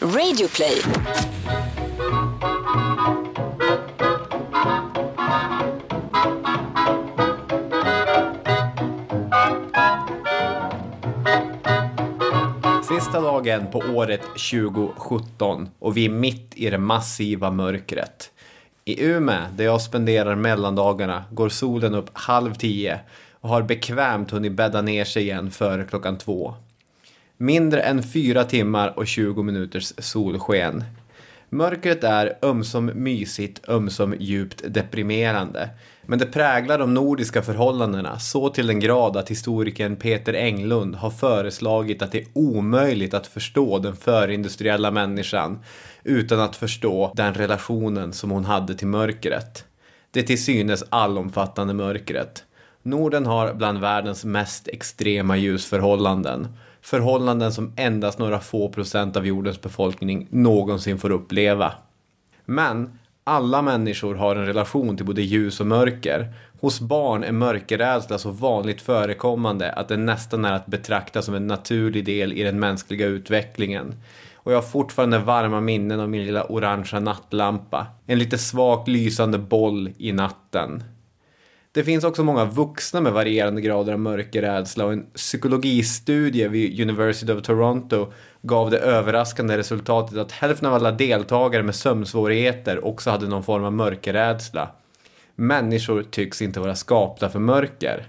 Radioplay! Sista dagen på året 2017 och vi är mitt i det massiva mörkret. I Umeå, där jag spenderar mellandagarna, går solen upp halv tio och har bekvämt hunnit bädda ner sig igen före klockan två. Mindre än fyra timmar och 20 minuters solsken. Mörkret är ömsom mysigt, ömsom djupt deprimerande. Men det präglar de nordiska förhållandena så till den grad att historikern Peter Englund har föreslagit att det är omöjligt att förstå den förindustriella människan utan att förstå den relationen som hon hade till mörkret. Det till synes allomfattande mörkret. Norden har bland världens mest extrema ljusförhållanden. Förhållanden som endast några få procent av jordens befolkning någonsin får uppleva. Men alla människor har en relation till både ljus och mörker. Hos barn är mörkerrädsla så vanligt förekommande att det nästan är att betrakta som en naturlig del i den mänskliga utvecklingen. Och jag har fortfarande varma minnen av min lilla orangea nattlampa. En lite svagt lysande boll i natten. Det finns också många vuxna med varierande grader av mörkerrädsla och en psykologistudie vid University of Toronto gav det överraskande resultatet att hälften av alla deltagare med sömnsvårigheter också hade någon form av mörkerrädsla. Människor tycks inte vara skapta för mörker.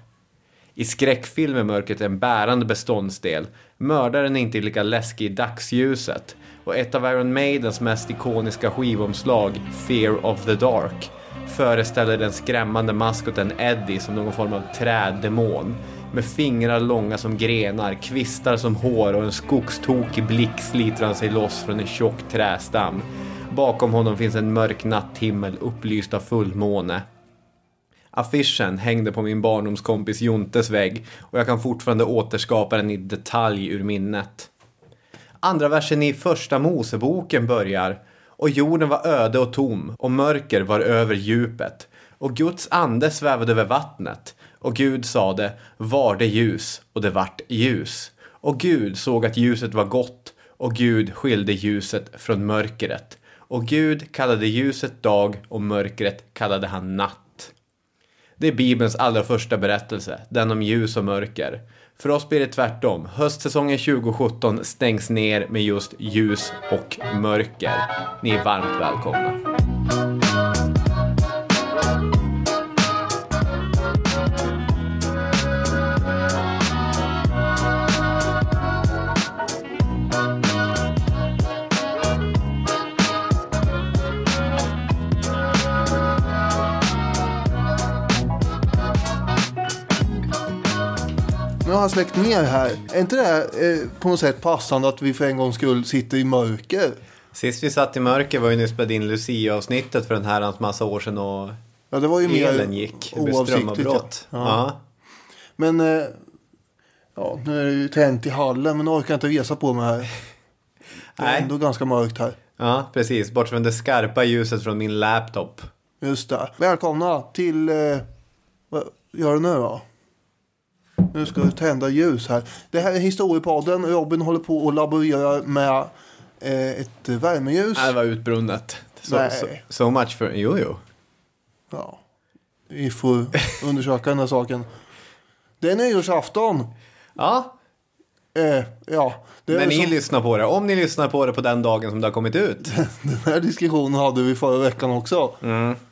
I skräckfilm är mörkret en bärande beståndsdel. Mördaren är inte lika läskig i dagsljuset. Och ett av Iron Maidens mest ikoniska skivomslag, Fear of the Dark, föreställer den skrämmande maskoten Eddie som någon form av träddemon. Med fingrar långa som grenar, kvistar som hår och en skogstokig blick sliter han sig loss från en tjock trästam. Bakom honom finns en mörk natthimmel upplyst av fullmåne. Affischen hängde på min barndomskompis Jontes vägg och jag kan fortfarande återskapa den i detalj ur minnet. Andra versen i första Moseboken börjar och jorden var öde och tom och mörker var över djupet. Och Guds ande svävade över vattnet. Och Gud sade var det ljus? Och det vart ljus. Och Gud såg att ljuset var gott och Gud skilde ljuset från mörkret. Och Gud kallade ljuset dag och mörkret kallade han natt. Det är Bibelns allra första berättelse, den om ljus och mörker. För oss blir det tvärtom. Höstsäsongen 2017 stängs ner med just ljus och mörker. Ni är varmt välkomna. Släckt ner här. Är inte det här, eh, på något sätt passande att vi för en gångs skull sitter i mörker? Sist vi satt i mörker var ju när vi spelade in Lucia-avsnittet för en herrans massa år sedan och Ja, det var ju mer elen gick. Det blev oavsiktligt, ja. Ja. Men, eh, Ja, nu är det ju tänt i hallen men nu orkar jag inte resa på mig här. Det är Nej. ändå ganska mörkt här. Ja, precis. Bort från det skarpa ljuset från min laptop. Just det. Välkomna till... Eh, vad gör du nu då? Nu ska vi tända ljus här. Det här är Historiepodden. Robin håller på och laborerar med eh, ett värmeljus. Nej, det var utbrunnet. Så, Nej. så, so much for... Jo, jo. Ja. Vi får undersöka den här saken. Det är nyårsafton. Ja, Eh, ja, när ni som, lyssnar på det. Om ni lyssnar på det på den dagen som det har kommit ut. den här diskussionen hade vi förra veckan också.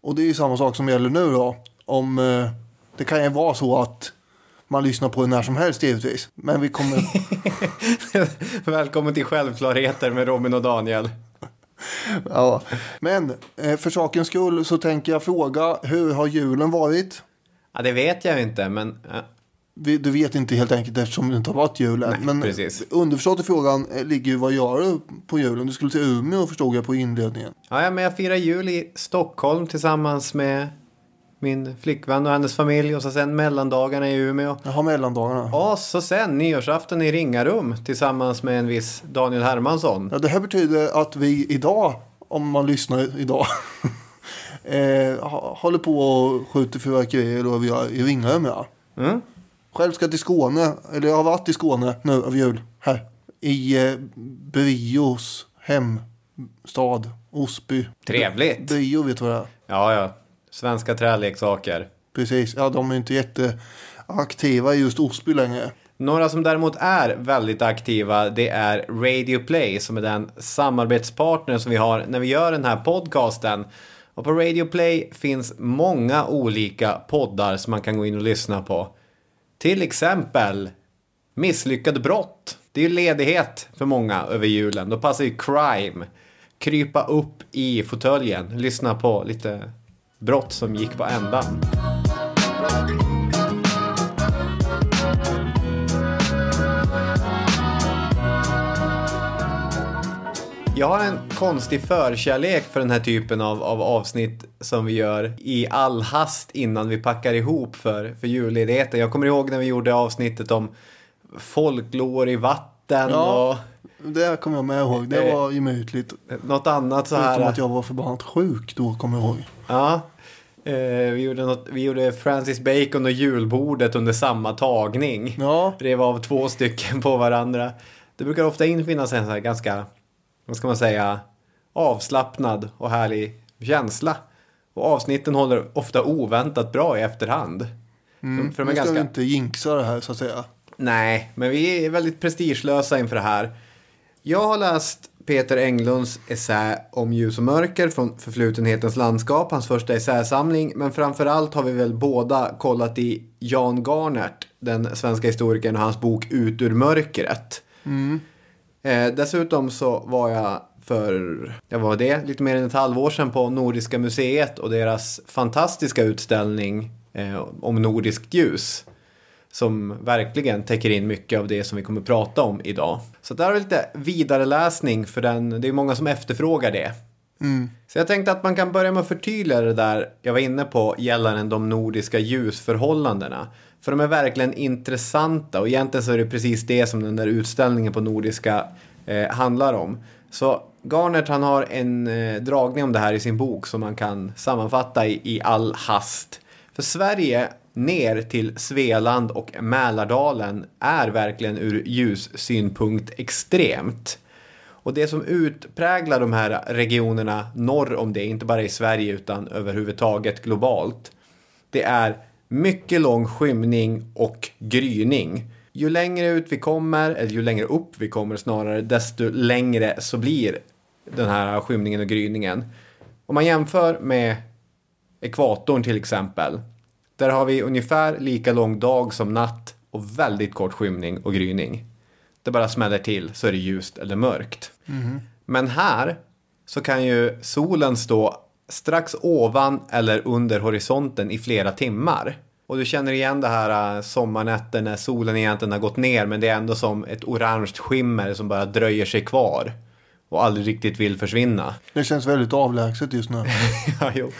Och det är ju samma sak som gäller nu då. Om, eh, det kan ju vara så att man lyssnar på det när som helst givetvis. Men vi kommer... Välkommen till Självklarheter med Robin och Daniel. ja. Men eh, för sakens skull så tänker jag fråga hur har julen varit? Ja, det vet jag inte, men... du vet inte helt enkelt eftersom det inte har varit jul än. Nej, Men precis. underförstått i frågan eh, ligger ju vad gör du på julen? Du skulle till Umeå förstod jag på inledningen. Ja, ja, men jag firar jul i Stockholm tillsammans med min flickvän och hennes familj och så sen mellandagarna i Umeå. Jag har mellandagarna. Och så sen nyårsafton i Ringarum tillsammans med en viss Daniel Hermansson. Ja, det här betyder att vi idag, om man lyssnar idag, eh, håller på och skjuter fyrverkerier då vi i Ringholm. Ja. Mm. Själv ska jag till Skåne, eller jag har varit i Skåne nu över jul, här. I eh, Brios hemstad, Osby. Trevligt. Brio vet du vad det är? Ja, ja. Svenska träleksaker. Precis, ja de är inte jätteaktiva i just Osby längre. Några som däremot är väldigt aktiva det är Radio Play som är den samarbetspartner som vi har när vi gör den här podcasten. Och på Radio Play finns många olika poddar som man kan gå in och lyssna på. Till exempel Misslyckade brott. Det är ju ledighet för många över julen. Då passar ju crime. Krypa upp i fåtöljen, lyssna på lite brott som gick på ändan. Jag har en konstig förkärlek för den här typen av, av avsnitt som vi gör i all hast innan vi packar ihop för, för julledigheten. Jag kommer ihåg när vi gjorde avsnittet om folklore i vatten Ja. Det kommer jag med ihåg, det Eh, var gemytligt. något annat så Förutom här. att jag var förbannat sjuk då, kommer jag ihåg. Ja. Eh, vi, gjorde något, vi gjorde Francis Bacon och julbordet under samma tagning. Ja. Rev av två stycken på varandra. Det brukar ofta infinna sig en så här ganska, vad ska man säga, avslappnad och härlig känsla. Och avsnitten håller ofta oväntat bra i efterhand. Mm. För de nu ska vi ganska... inte jinxa det här så att säga. Nej, men vi är väldigt prestigelösa inför det här. Jag har läst Peter Englunds essä om ljus och mörker från Förflutenhetens landskap, hans första essäsamling. Men framförallt har vi väl båda kollat i Jan Garnert, den svenska historikern, och hans bok Ut ur mörkret. Eh, dessutom så var jag för, jag var det, lite mer än ett halvår sedan på Nordiska museet och deras fantastiska utställning eh, om nordiskt ljus. Som verkligen täcker in mycket av det som vi kommer prata om idag. Så där har vi lite vidareläsning för den, det är många som efterfrågar det. Så jag tänkte att man kan börja med att förtydliga det där jag var inne på gällande de nordiska ljusförhållandena. För de är verkligen intressanta och egentligen så är det precis det som den där utställningen på Nordiska eh, handlar om. Så Garnert han har en eh, dragning om det här i sin bok som man kan sammanfatta i, i all hast. För Sverige ner till Svealand och Mälardalen är verkligen ur ljussynpunkt extremt. Och det som utpräglar de här regionerna norr om det, inte bara i Sverige utan överhuvudtaget globalt, det är mycket lång skymning och gryning. Ju längre ut vi kommer, eller ju längre upp vi kommer snarare, desto längre så blir den här skymningen och gryningen. Om man jämför med ekvatorn till exempel, där har vi ungefär lika lång dag som natt och väldigt kort skymning och gryning. Det bara smäller till så är det ljust eller mörkt. Men här så kan ju solen stå strax ovan eller under horisonten i flera timmar. Och du känner igen det här äh, sommarnätter när solen egentligen har gått ner men det är ändå som ett orange skimmer som bara dröjer sig kvar och aldrig riktigt vill försvinna. Det känns väldigt avlägset just nu. ja, jo.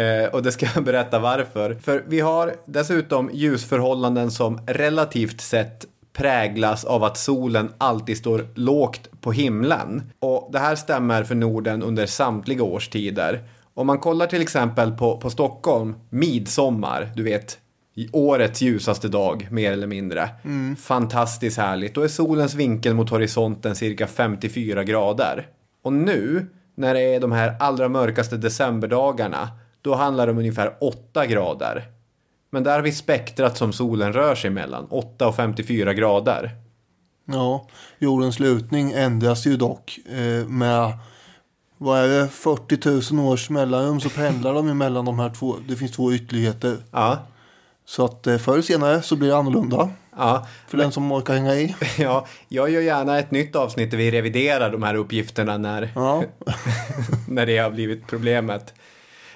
Eh, och det ska jag berätta varför. För vi har dessutom ljusförhållanden som relativt sett präglas av att solen alltid står lågt på himlen. Och det här stämmer för Norden under samtliga årstider. Om man kollar till exempel på, på Stockholm, midsommar, du vet, i årets ljusaste dag, mer eller mindre. Fantastiskt härligt. Då är solens vinkel mot horisonten cirka 54 grader. Och nu, när det är de här allra mörkaste decemberdagarna, då handlar det om ungefär 8 grader. Men där har vi spektrat som solen rör sig mellan, 8 och 54 grader. Ja, jordens lutning ändras ju dock eh, med vad är det, 40 000 års mellanrum så pendlar de ju mellan de här två. Det finns två ytterligheter. Ja, Så att eh, förr eller senare så blir det annorlunda. ja. För den som orkar hänga i. Ja, jag gör gärna ett nytt avsnitt där vi reviderar de här uppgifterna när, Ja, när det har blivit problemet.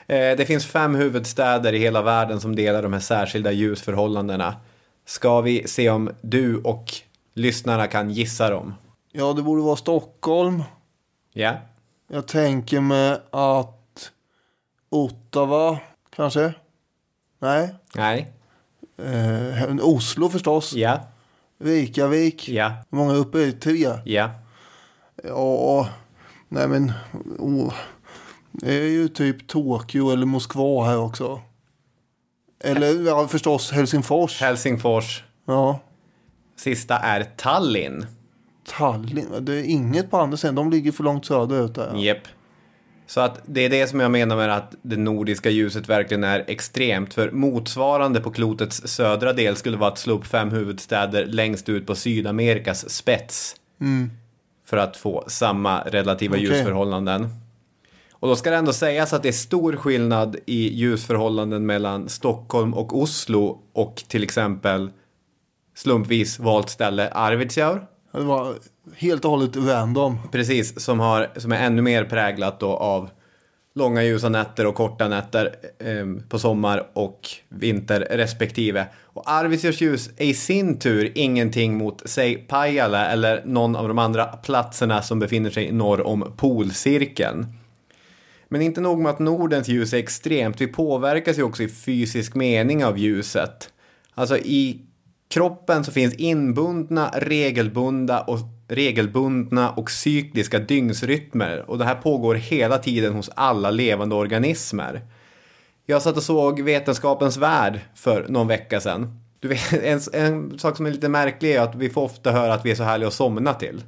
Eh, det finns fem huvudstäder i hela världen som delar de här särskilda ljusförhållandena. Ska vi se om du och lyssnarna kan gissa dem? ja det borde vara Stockholm. Ja? Jag tänker mig att Ottawa kanske. Nej. Nej? Eh, Oslo förstås. Ja? Reykjavik. Ja? Många uppe det? Tre? Ja? Ja, nej men. Oh. Det är ju typ Tokyo eller Moskva här också. Eller ja, förstås Helsingfors. Helsingfors. Ja, Sista är Tallinn. Tallinn. Det är inget på andra sidan. De ligger för långt söderut där. Japp. Så att det är det som jag menar med att det nordiska ljuset verkligen är extremt. För motsvarande på klotets södra del skulle vara att slå upp fem huvudstäder längst ut på Sydamerikas spets. För att få samma relativa Okej. ljusförhållanden. Och då ska det ändå sägas att det är stor skillnad i ljusförhållanden mellan Stockholm och Oslo och till exempel slumpvis valt ställe Arvidsjaur. Det var helt och hållet random. Precis, som, har, som är ännu mer präglat då av långa ljusa nätter och korta nätter eh, på sommar och vinter respektive. Och Arvidsjaurs ljus är i sin tur ingenting mot, säg Pajala eller någon av de andra platserna som befinner sig norr om polcirkeln. Men inte nog med att Nordens ljus är extremt, vi påverkas ju också i fysisk mening av ljuset. Alltså i kroppen så finns inbundna, regelbundna och, regelbundna och cykliska dygnsrytmer och det här pågår hela tiden hos alla levande organismer. Jag satt och såg Vetenskapens Värld för någon vecka sedan. Du vet, en, en sak som är lite märklig är att vi får ofta höra att vi är så härliga att somna till.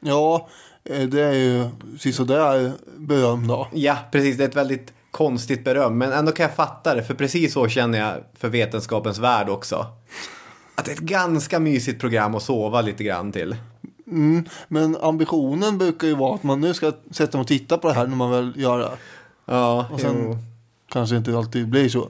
Ja, eh, det är ju sådär beröm då. Ja, precis. Det är ett väldigt konstigt beröm. Men ändå kan jag fatta det. För precis så känner jag för Vetenskapens Värld också. Att det är ett ganska mysigt program att sova lite grann till. Men ambitionen brukar ju vara att man nu ska sätta mig och titta på det här när man väl gör det. Ja, Och sen jo. kanske inte alltid blir så.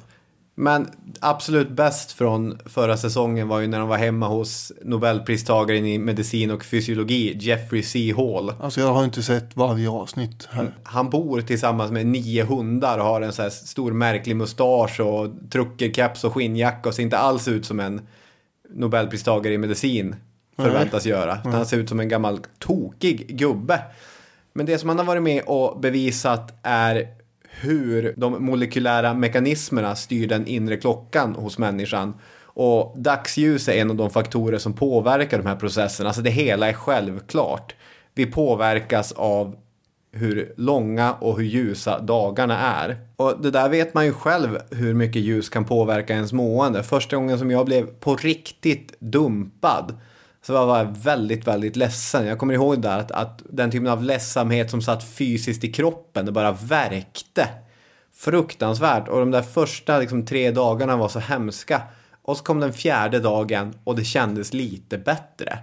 Men absolut bäst från förra säsongen var ju när de var hemma hos Nobelpristagaren i medicin och fysiologi, Jeffrey C. Hall. Alltså jag har inte sett varje avsnitt här. Han bor tillsammans med nio hundar och har en så här stor märklig mustasch och truckerkeps och skinnjacka och ser inte alls ut som en Nobelpristagare i medicin förväntas göra. Utan Han ser ut som en gammal tokig gubbe. Men det som han har varit med och bevisat är hur de molekylära mekanismerna styr den inre klockan hos människan. Och dagsljus är en av de faktorer som påverkar de här processerna. Alltså det hela är självklart. Vi påverkas av hur långa och hur ljusa dagarna är. Och det där vet man ju själv hur mycket ljus kan påverka ens mående. Första gången som jag blev på riktigt dumpad så var jag väldigt, väldigt ledsen. Jag kommer ihåg där att, att den typen av ledsamhet som satt fysiskt i kroppen, det bara värkte. Fruktansvärt. Och de där första liksom, tre dagarna var så hemska. Och så kom den fjärde dagen och det kändes lite bättre.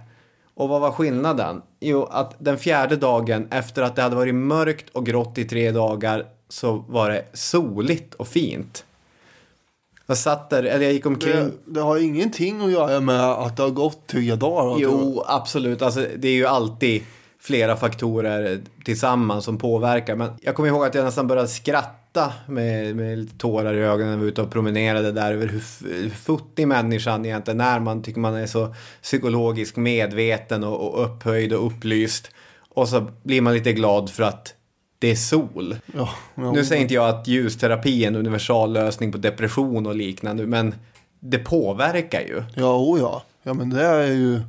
Och vad var skillnaden? Jo, att den fjärde dagen efter att det hade varit mörkt och grått i tre dagar så var det soligt och fint. Jag satt där, eller jag gick omkring. Det, det har ingenting att göra med att det har gått tre dagar. alltså. Jo, absolut. Alltså, det är ju alltid flera faktorer tillsammans som påverkar. Men jag kommer ihåg att jag nästan började skratta med, med lite tårar i ögonen när vi var ute och promenerade där över hur, hur futtig människan egentligen är. Man tycker man är så psykologiskt medveten och, och upphöjd och upplyst. Och så blir man lite glad för att det är sol. Ja, ja. Nu säger inte jag att ljusterapi är en universal lösning på depression och liknande, men det påverkar ju. Ja, oh ja. Ja men det är ju,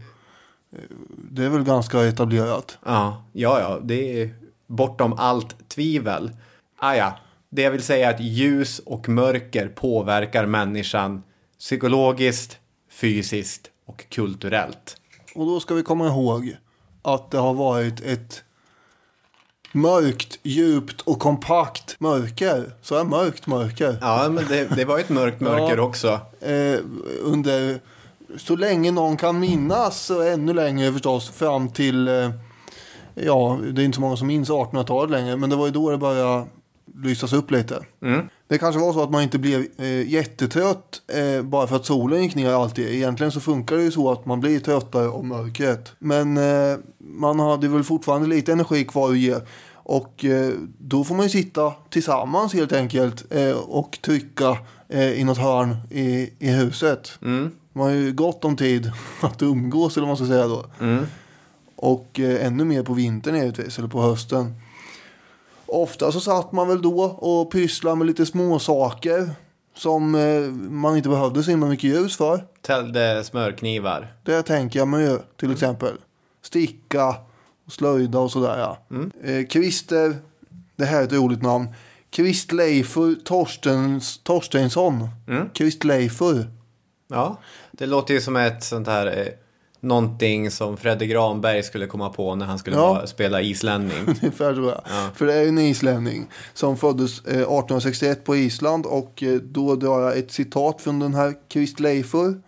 det är väl ganska etablerat. Ja, ja, ja, det är bortom allt tvivel. Ah, ja. Det jag vill säga är att ljus och mörker påverkar människan psykologiskt, fysiskt och kulturellt. Och då ska vi komma ihåg att det har varit ett mörkt, djupt och kompakt mörker. Så är mörkt mörker. Ja, men det, det var ett mörkt mörker Ja. också. Eh, under så länge någon kan minnas och ännu längre förstås fram till eh, ja, det är inte så många som minns 1800-talet längre, men det var ju då det började lysas upp lite. Det kanske var så att man inte blev eh, jättetrött eh, bara för att solen gick ner alltid. Egentligen så funkar det ju så att man blir tröttare av mörkret. Men eh, man hade väl fortfarande lite energi kvar att ge. Och eh, då får man ju sitta tillsammans helt enkelt eh, och trycka eh, i något hörn i, i huset. Man har ju gott om tid att umgås eller vad man ska säga då. Och eh, ännu mer på vintern givetvis, eller på hösten. Ofta så satt man väl då och pysslade med lite småsaker som eh, man inte behövde så himla mycket ljus för. Täljde smörknivar. Det tänker jag mig ju till exempel. Sticka, och slöjda och sådär ja. Eh, Christer, det här är ett roligt namn. Kristleifur Torstens, Torstensson. Kristleifur. Ja, det låter ju som ett sånt här eh, någonting som Fredde Granberg skulle komma på när han skulle Ja. vara, spela islänning. Ungefär tror jag. För det är ju en islänning som föddes eh, 1861 på Island och eh, då drar jag ett citat från den här Kristleifur.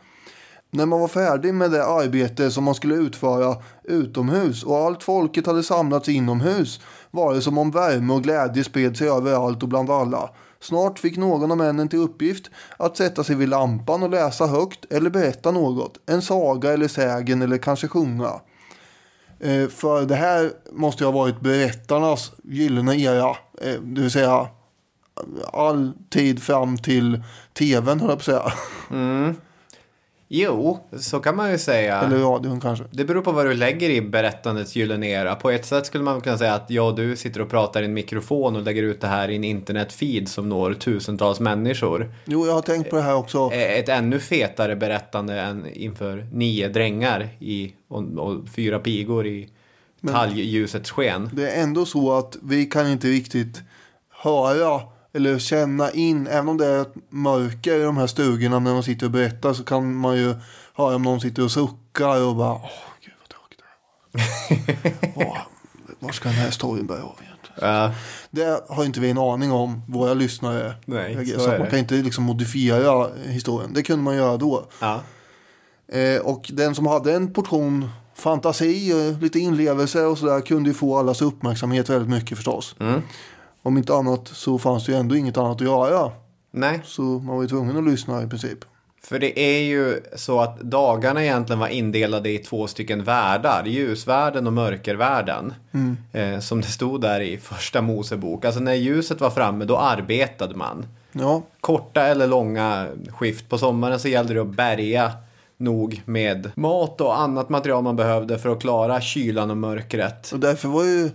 När man var färdig med det arbete som man skulle utföra utomhus och allt folket hade samlats inomhus var det som om värme och glädje spred sig överallt och bland alla. Snart fick någon av männen till uppgift att sätta sig vid lampan och läsa högt eller berätta något. En saga eller sägen eller kanske sjunga. Eh, för det här måste ju ha varit berättarnas gyllene era. Eh, det vill säga all tid fram till tvn höll jag på att säga. Mm. Jo, så kan man ju säga. Eller radion kanske. Det beror på vad du lägger i berättandets gyllene era. På ett sätt skulle man kunna säga att ja, du sitter och pratar i en mikrofon och lägger ut det här i en internetfeed som når tusentals människor. Jo, jag har tänkt på det här också. Eh, Ett ännu fetare berättande än inför nio drängar i, och, och fyra pigor i talgljusets sken. Det är ändå så att vi kan inte riktigt höra eller känna in, även om det är ett mörker i de här stugorna när de sitter och berättar så kan man ju höra om någon sitter och suckar och bara åh gud vad tråkigt det här var. Var ska den här storyn börja av egentligen? Ja, Det har inte vi en aning om, våra lyssnare. Nej, så så man kan inte liksom modifiera historien. Det kunde man göra då. ja. Eh, och den som hade en portion fantasi, och lite inlevelse och sådär kunde ju få allas uppmärksamhet väldigt mycket förstås. Mm. Om inte annat så fanns det ju ändå inget annat att göra. Nej, Så man var ju tvungen att lyssna i princip. För det är ju så att dagarna egentligen var indelade i två stycken världar. Ljusvärlden och mörkervärlden. Eh, som det stod där i första Mosebok. Alltså när ljuset var framme då arbetade man. Ja, Korta eller långa skift. På sommaren så gällde det att bärga nog med mat och annat material man behövde för att klara kylan och mörkret. och därför var ju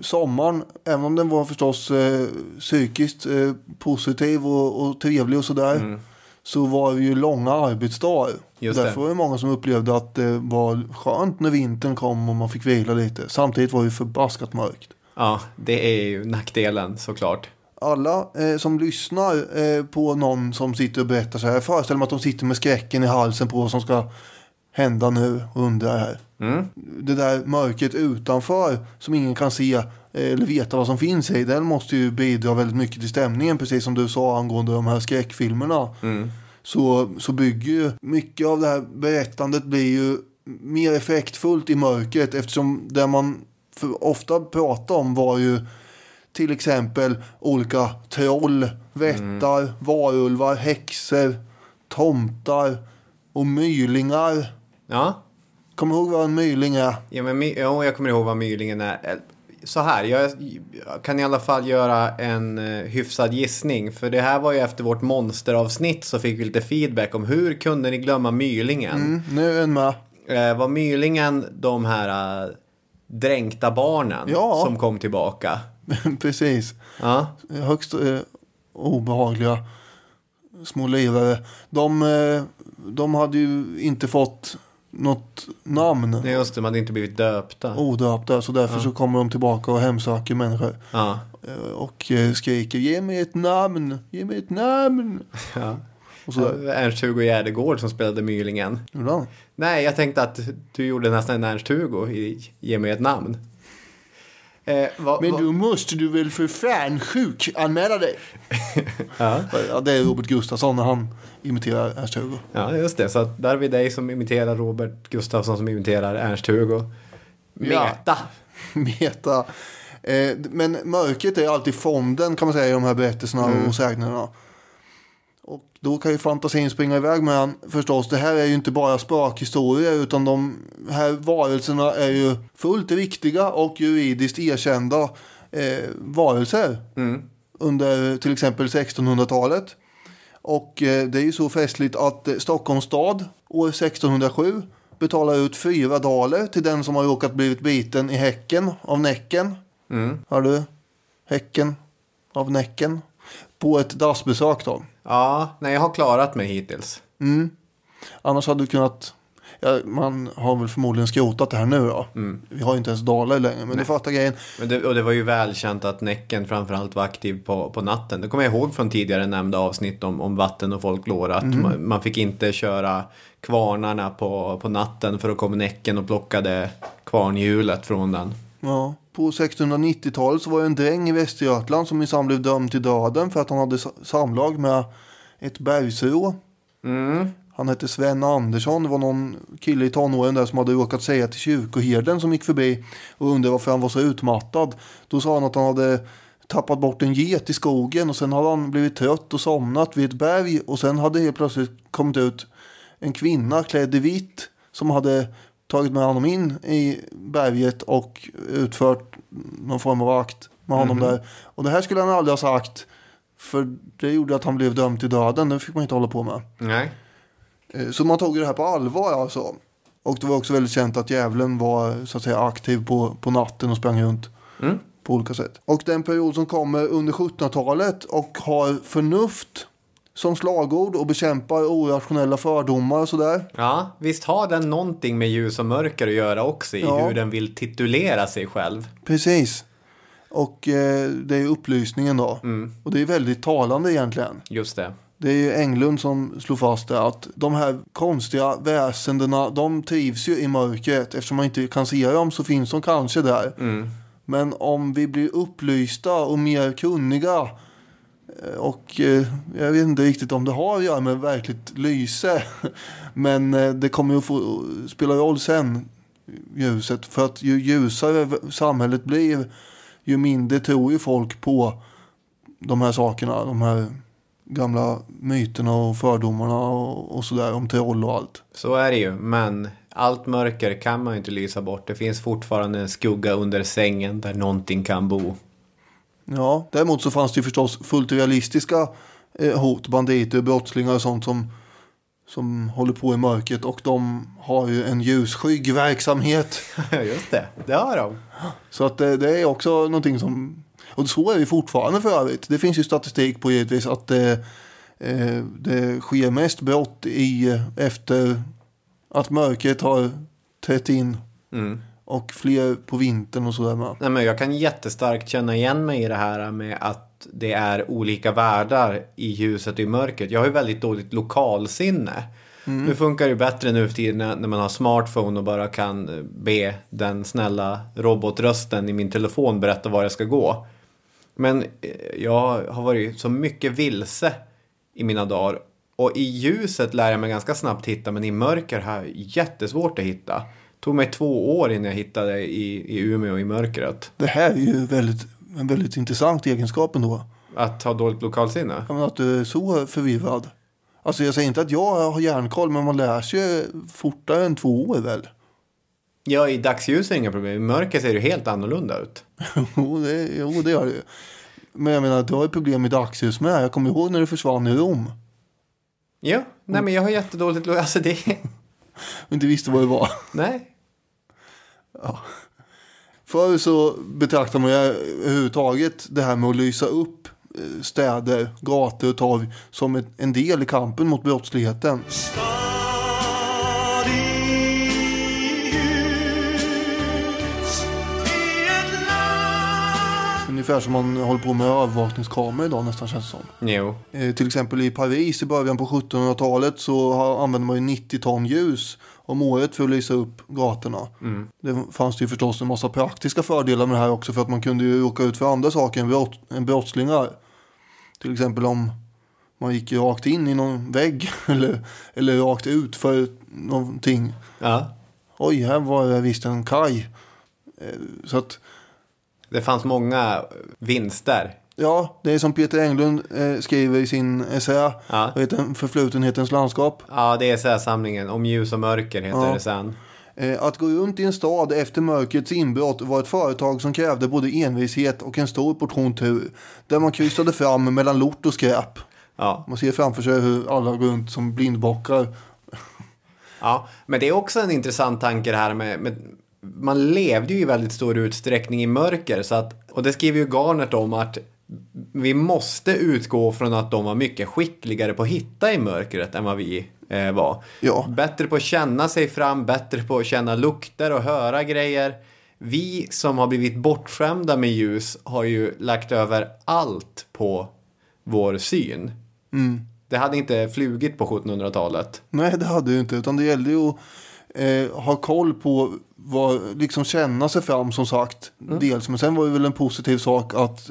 sommaren, även om den var förstås eh, psykiskt eh, positiv och, och trevlig och sådär. Så var det ju långa arbetsdagar. Mm. Just Därför det. var det många som upplevde att det var skönt när vintern kom och man fick vila lite. Samtidigt var det ju förbaskat mörkt. Ja, det är ju nackdelen såklart. Alla eh, som lyssnar eh, på någon som sitter och berättar så här. Jag föreställer mig att de sitter med skräcken i halsen på vad som ska hända nu och undrar här. Det där mörkret utanför som ingen kan se eh, eller veta vad som finns i. Den måste ju bidra väldigt mycket till stämningen. Precis som du sa angående de här skräckfilmerna. Så, så bygger ju mycket av det här berättandet blir ju mer effektfullt i mörkret. Eftersom det man ofta pratar om var ju till exempel olika troll, vättar, varulvar, häxor, tomtar och mylingar. Ja, Kommer du ihåg vad en myling är? Ja, men jo, jag kommer ihåg vad mylingen är. Eh, Så här, jag jag kan i alla fall göra en eh, hyfsad gissning. För det här var ju efter vårt monsteravsnitt så fick vi lite feedback om hur kunde ni glömma mylingen? Mm, nu är en med. Eh, var mylingen de här eh, dränkta barnen Ja. som kom tillbaka? Precis. Ja, Högst eh, obehagliga små lirare. De, de hade ju inte fått något namn. Nej, just det, de hade inte blivit döpta. Odöpta. Så därför så kommer de tillbaka och hemsöker människor. Ja. Eh, Och eh, skriker ge mig ett namn, ge mig ett namn. ja. Och. Ernst-Hugo Gärdegård som spelade Mylingen. Gjorde han? Nej, jag tänkte att du gjorde nästan en Ernst-Hugo i Ge mig ett namn. Eh, vad- Men då måste du väl för fan sjuk anmäla dig. ja. Ja, det är Robert Gustafsson när han imiterar Ernst-Hugo. ja, just det. Så att där har vi dig som imiterar Robert Gustafsson som imiterar Ernst-Hugo. Ja. Meta. Meta. Eh, men mörkret är alltid fonden kan man säga i de här berättelserna och sägnerna. Och då kan ju fantasin springa iväg med han förstås. Det här är ju inte bara spökhistorier utan de här varelserna är ju fullt riktiga och juridiskt erkända eh, varelser. Under till exempel 1600-talet. Och eh, det är ju så festligt att eh, Stockholms stad år 1607 betalar ut fyra daler till den som har råkat blivit biten i häcken av näcken. Har du? Häcken av näcken. På ett dassbesök då. Ja, nej, jag har klarat mig hittills. Annars hade du kunnat... Ja, man har väl förmodligen skrotat det här nu då. Vi har ju inte ens daler längre. Men du fattar grejen. Men det, och det var ju välkänt att Näcken framförallt var aktiv på, på natten. Det kommer jag ihåg från tidigare nämnda avsnitt om, om vatten och folklore. Att Mm. man, man fick inte köra kvarnarna på, på natten för att komma Näcken och plockade kvarnhjulet från den. Ja, på 1690-talet så var det en dräng i Västergötland som minsann blev dömd till döden för att han hade sa- samlag med ett bergsrå. Han hette Sven Andersson. Det var någon kille i tonåren där som hade råkat säga till kyrkoherden som gick förbi och undrade varför han var så utmattad. Då sa han att han hade tappat bort en get i skogen och sen hade han blivit trött och somnat vid ett berg och sen hade helt plötsligt kommit ut en kvinna klädd i vitt som hade tagit med honom in i berget och utfört någon form av akt med honom där. Och det här skulle han aldrig ha sagt för det gjorde att han blev dömd till döden. Det fick man inte hålla på med. Nej. Eh, Så man tog det här på allvar alltså. Och det var också väldigt känt att djävulen var så att säga aktiv på, på natten och sprang runt på olika sätt. Och den period som kommer under 1700-talet och har förnuft som slagord och bekämpar orationella fördomar och sådär. Ja, visst har den någonting med ljus och mörker att göra också i Ja. hur den vill titulera sig själv. Precis. Och eh, det är upplysningen då. Och det är väldigt talande egentligen. Just det. Det är ju Englund som slår fast det att de här konstiga väsendena de trivs ju i mörkret. Eftersom man inte kan se dem så finns de kanske där. Men om vi blir upplysta och mer kunniga Eh, och eh, jag vet inte riktigt om det har att göra med verkligt lyse. Men eh, det kommer ju att få spela roll sen, ljuset. För att ju ljusare samhället blir, ju mindre tror ju folk på de här sakerna. De här gamla myterna och fördomarna och, och sådär om troll och allt. Så är det ju, men allt mörker kan man ju inte lysa bort. Det finns fortfarande en skugga under sängen där någonting kan bo. Ja, däremot så fanns det ju förstås fullt realistiska eh, hot, banditer, brottslingar och sånt som, som håller på i mörkret och de har ju en ljusskygg verksamhet. Just det, det har de. Så att det, det är också någonting som, och så är det fortfarande för övrigt. Det finns ju statistik på givetvis att det, eh, det sker mest brott i, efter att mörkret har trätt in. Och fler på vintern och sådär med. Nej, men jag kan jättestarkt känna igen mig i det här med att det är olika världar i ljuset och i mörkret. Jag har ju väldigt dåligt lokalsinne. Nu funkar det ju bättre nu för tiden när när man har smartphone och bara kan be den snälla robotrösten i min telefon berätta var jag ska gå. Men eh, jag har varit så mycket vilse i mina dagar. Och i ljuset lär jag mig ganska snabbt hitta, men i mörker har jag jättesvårt att hitta. Tog mig två år innan jag hittade i, i Umeå i mörkret. Det här är ju väldigt, en väldigt intressant egenskap ändå. Att ha dåligt lokalsinne? Ja, men att du är så förvirrad. Alltså jag säger inte att jag har järnkoll men man lär sig fortare än två år väl. Ja, i dagsljus är det inga problem. I mörker ser det helt annorlunda ut. jo, det, jo, det gör det ju. Men jag menar, du har ju problem i dagsljus med. Jag kommer ihåg när du försvann i Rom. Ja, nej men jag har jättedåligt Alltså det... Inte visste vad det var. Nej. Ja. Förr så betraktade man ju överhuvudtaget det här med att lysa upp eh, städer, gator och torg som en del i kampen mot brottsligheten. Ungefär som man håller på med övervakningskameror idag nästan känns det som. Jo. Eh, till exempel i Paris i början på 1700-talet så använde man ju 90 ton ljus om året för att lysa upp gatorna. Det fanns det ju förstås en massa praktiska fördelar med det här också för att man kunde ju råka ut för andra saker än, brott, än brottslingar. Till exempel om man gick rakt in i någon vägg eller, eller rakt ut för någonting. Ja. Oj, här var det visst en kaj. Eh, Så att Det fanns många vinster. Ja, det är som Peter Englund eh, skriver i sin essä. Ja. Heter? Förflutenhetens landskap. Ja, det är så här samlingen. Om ljus och mörker heter Ja. det sen. Eh, att gå runt i en stad efter mörkrets inbrott var ett företag som krävde både envishet och en stor portion tur. Där man kryssade fram mellan lort och skräp. Ja. Man ser framför sig hur alla går runt som blindbockar. Ja, men det är också en intressant tanke det här med, med man levde ju i väldigt stor utsträckning i mörker så att, och det skriver ju Garnert om att vi måste utgå från att de var mycket skickligare på att hitta i mörkret än vad vi eh, var. Ja. Bättre på att känna sig fram, bättre på att känna lukter och höra grejer. Vi som har blivit bortskämda med ljus har ju lagt över allt på vår syn. Det hade inte flugit på 1700-talet. Nej, det hade ju inte. Utan det gällde ju att eh, ha koll på vad, liksom känna sig fram som sagt. Dels, men sen var det väl en positiv sak att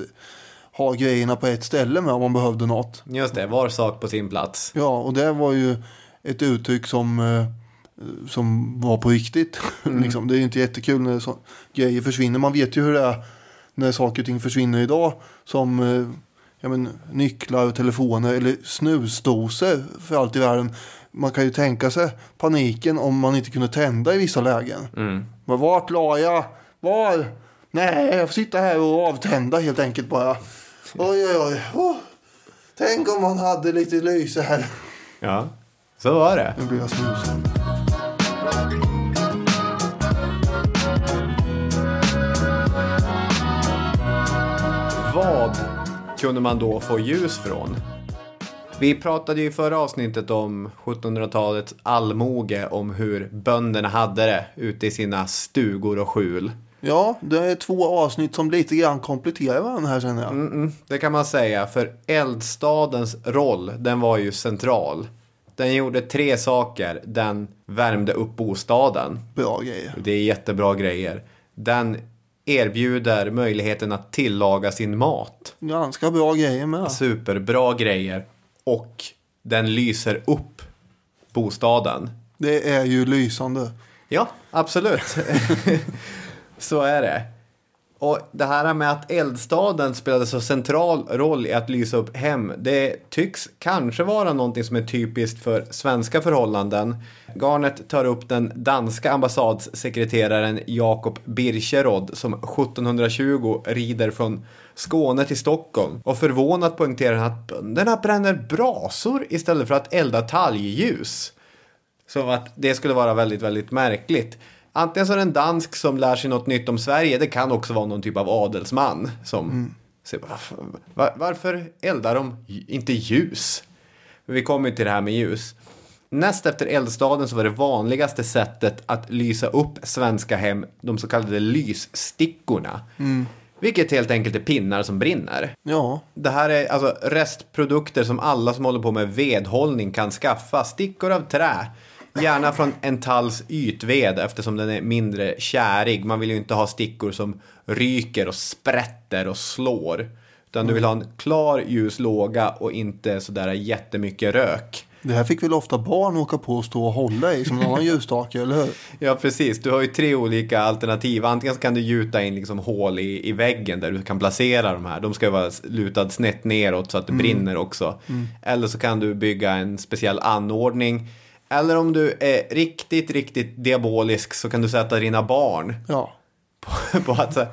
ha grejerna på ett ställe med om man behövde något. Just det, var sak på sin plats. Ja, och det var ju ett uttryck som, eh, som var på riktigt. liksom, det är ju inte jättekul när så, grejer försvinner. Man vet ju hur det är när saker och ting försvinner idag. Som eh, ja, men, nycklar, telefoner eller snusdosor för allt i världen. Man kan ju tänka sig paniken om man inte kunde tända i vissa lägen. Mm. Vart la jag? Var? Nej, jag får sitta här och avtända helt enkelt bara. Oj, oj, oj. Oh. Tänk om man hade lite lyse här. Ja, så var det. Nu blir jag snusig. Vad kunde man då få ljus från? Vi pratade ju i förra avsnittet om 1700-talets allmoge, om hur bönderna hade det ute i sina stugor och skjul. Ja, det är två avsnitt som lite grann kompletterar varandra här känner jag. Mm, det kan man säga, för eldstadens roll, den var ju central. Den gjorde tre saker. Den värmde upp bostaden. Bra grejer. Det är jättebra grejer. Den erbjuder möjligheten att tillaga sin mat. Ganska bra grejer med. Superbra grejer. Och den lyser upp bostaden. Det är ju lysande. Ja, absolut. så är det. Och det här med att eldstaden spelade så central roll i att lysa upp hem, det tycks kanske vara någonting som är typiskt för svenska förhållanden. Garnet tar upp den danska ambassadsekreteraren Jakob Bircherod som 1720 rider från Skåne till Stockholm och förvånat poängterar han att bönderna bränner brasor istället för att elda talgljus. Så att det skulle vara väldigt, väldigt märkligt. Antingen så är det en dansk som lär sig något nytt om Sverige. Det kan också vara någon typ av adelsman som säger varför, var, varför eldar de inte ljus? Vi kommer ju till det här med ljus. Näst efter eldstaden så var det vanligaste sättet att lysa upp svenska hem de så kallade lysstickorna. Vilket helt enkelt är pinnar som brinner. Ja, Det här är alltså restprodukter som alla som håller på med vedhållning kan skaffa. Stickor av trä. Gärna från en talls ytved eftersom den är mindre kärig. Man vill ju inte ha stickor som ryker och sprätter och slår. Utan du vill ha en klar ljus låga och inte sådär jättemycket rök. det här fick väl ofta barn åka på och stå och hålla i som en annan ljusstake, eller hur? Ja, precis. Du har ju tre olika alternativ. Antingen kan du gjuta in liksom hål i, i väggen där du kan placera de här. De ska vara lutad snett neråt så att det brinner också. Eller så kan du bygga en speciell anordning. Eller om du är riktigt, riktigt diabolisk så kan du sätta dina barn Ja, på, på att här,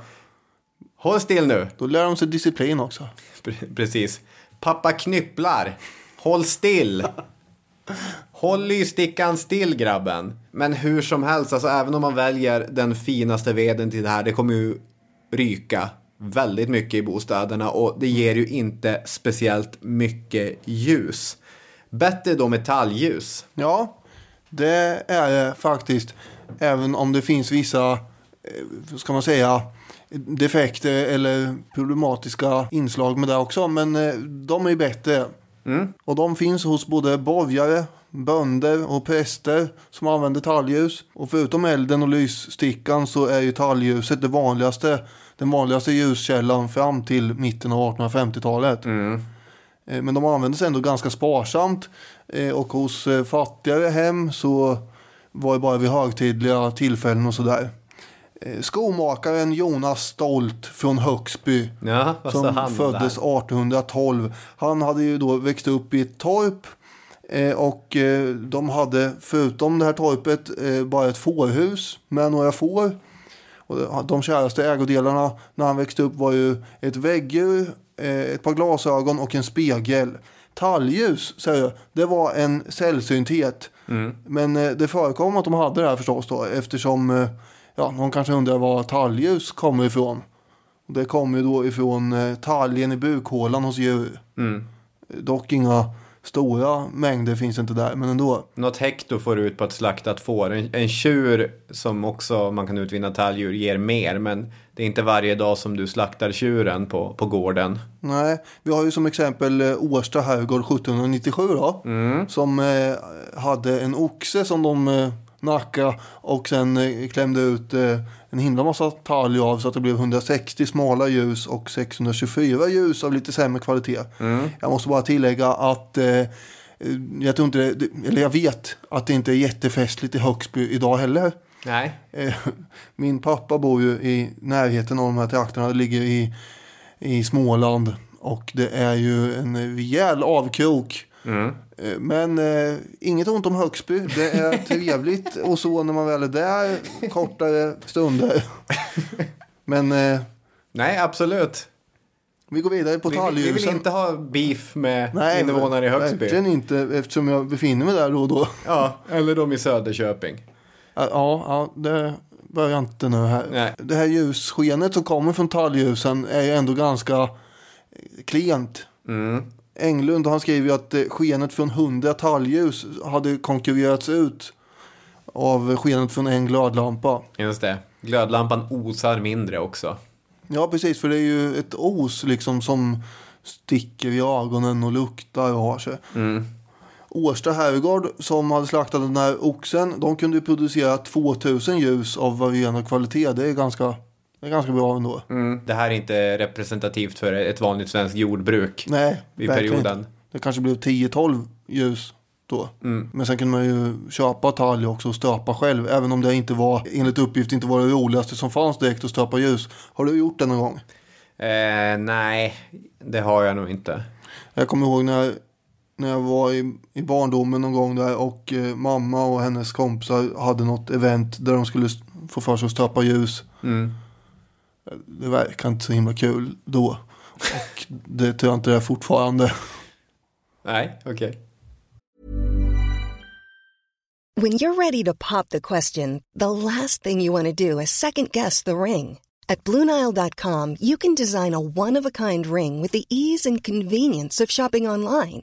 Håll still nu. då lär de sig disciplin också. Pre- Precis. Pappa knypplar. Håll still. Håll lysstickan still grabben. Men hur som helst, alltså även om man väljer den finaste veden till det här, det kommer ju ryka väldigt mycket i bostäderna och det ger ju inte speciellt mycket ljus. Bättre då metallljus. Ja, det är det faktiskt. Även om det finns vissa eh, ska man säga, defekter eller problematiska inslag med det också. Men eh, de är bättre. Och de finns hos både borgare, bönder och präster som använder talljus. Och förutom elden och lysstickan så är ju talgljuset det vanligaste, den vanligaste ljuskällan fram till mitten av 1850-talet. Eh, Men de användes ändå ganska sparsamt. Eh, Och hos eh, fattigare hem så var det bara vid högtidliga tillfällen och sådär. Eh, Skomakaren Jonas Stolt från Högsby Ja, som föddes där? 1812. Han hade ju då växt upp i ett torp eh, och eh, de hade förutom det här torpet eh, bara ett fårhus med några får. Och de- käraste ägodelarna när han växte upp var ju ett väggur, eh, ett par glasögon och en spegel. Talljus, säger jag, det var en sällsynthet. Men eh, det förekom att de hade det här förstås då eftersom eh, ja, någon kanske undrar var talljus kommer ifrån. Det kommer ju då ifrån eh, talgen i bukhålan hos djur. Dock inga stora mängder finns inte där, men ändå. Något hekto får du ut på ett slaktat får. En, en tjur som också man kan utvinna talldjur ger mer. Men det är inte varje dag som du slaktar tjuren på, på gården. Nej, vi har ju som exempel eh, Årsta herrgård 1797 då. Som eh, hade en oxe som de eh, nackade och sen eh, klämde ut eh, en himla massa talg av så att det blev 160 smala ljus och 624 ljus av lite sämre kvalitet. Jag måste bara tillägga att eh, eh, jag tror inte, eller jag vet att det inte är jättefestligt i Högsby idag heller. Nej. Eh, Min pappa bor ju i närheten av de här trakterna. Det ligger i, i Småland. Och det är ju en rejäl avkrok. Eh, Men eh, inget ont om Högsby. Det är trevligt och så när man väl är där. Kortare stunder. Men eh, Nej, absolut. vi går vidare på Vi, vi talgljusen. vill inte ha beef med Nej, invånare i Högsby. verkligen inte eftersom jag befinner mig där då och då. Ja, eller de i Söderköping. Ja, ja, det börjar inte nu här. Nej. Det här ljusskenet som kommer från talgljusen är ju ändå ganska klent. Englund han skriver ju att eh, skenet från 100 talgljus hade konkurrerats ut av skenet från en glödlampa. Just det. Glödlampan osar mindre också. Ja, precis, för det är ju ett os liksom som sticker i ögonen och luktar och har sig. Årsta herrgård som hade slaktat den här oxen, de kunde ju producera 2000 ljus av varierande kvalitet. Det är ganska, det är ganska bra ändå. Mm. Det här är inte representativt för ett vanligt svenskt jordbruk. Nej, verkligen perioden. inte. Det kanske blev 10-12 ljus då. Men sen kunde man ju köpa talg också och stöpa själv. Även om det inte var, enligt uppgift, inte var det roligaste som fanns direkt att stöpa ljus. Har du gjort det någon gång? Eh, nej, det har jag nog inte. Jag kommer ihåg när, när jag var i, i barndomen någon gång där och eh, mamma och hennes kompisar hade något event där de skulle få för sig att stöpa ljus. Det verkar inte så himla kul då. Och det tror jag inte det är fortfarande. Nej, okej. When you're ready to pop the question, the last thing you want to do is second guess the ring. At Bluenile.com, you can design a one of a kind ring with the ease and convenience of shopping online.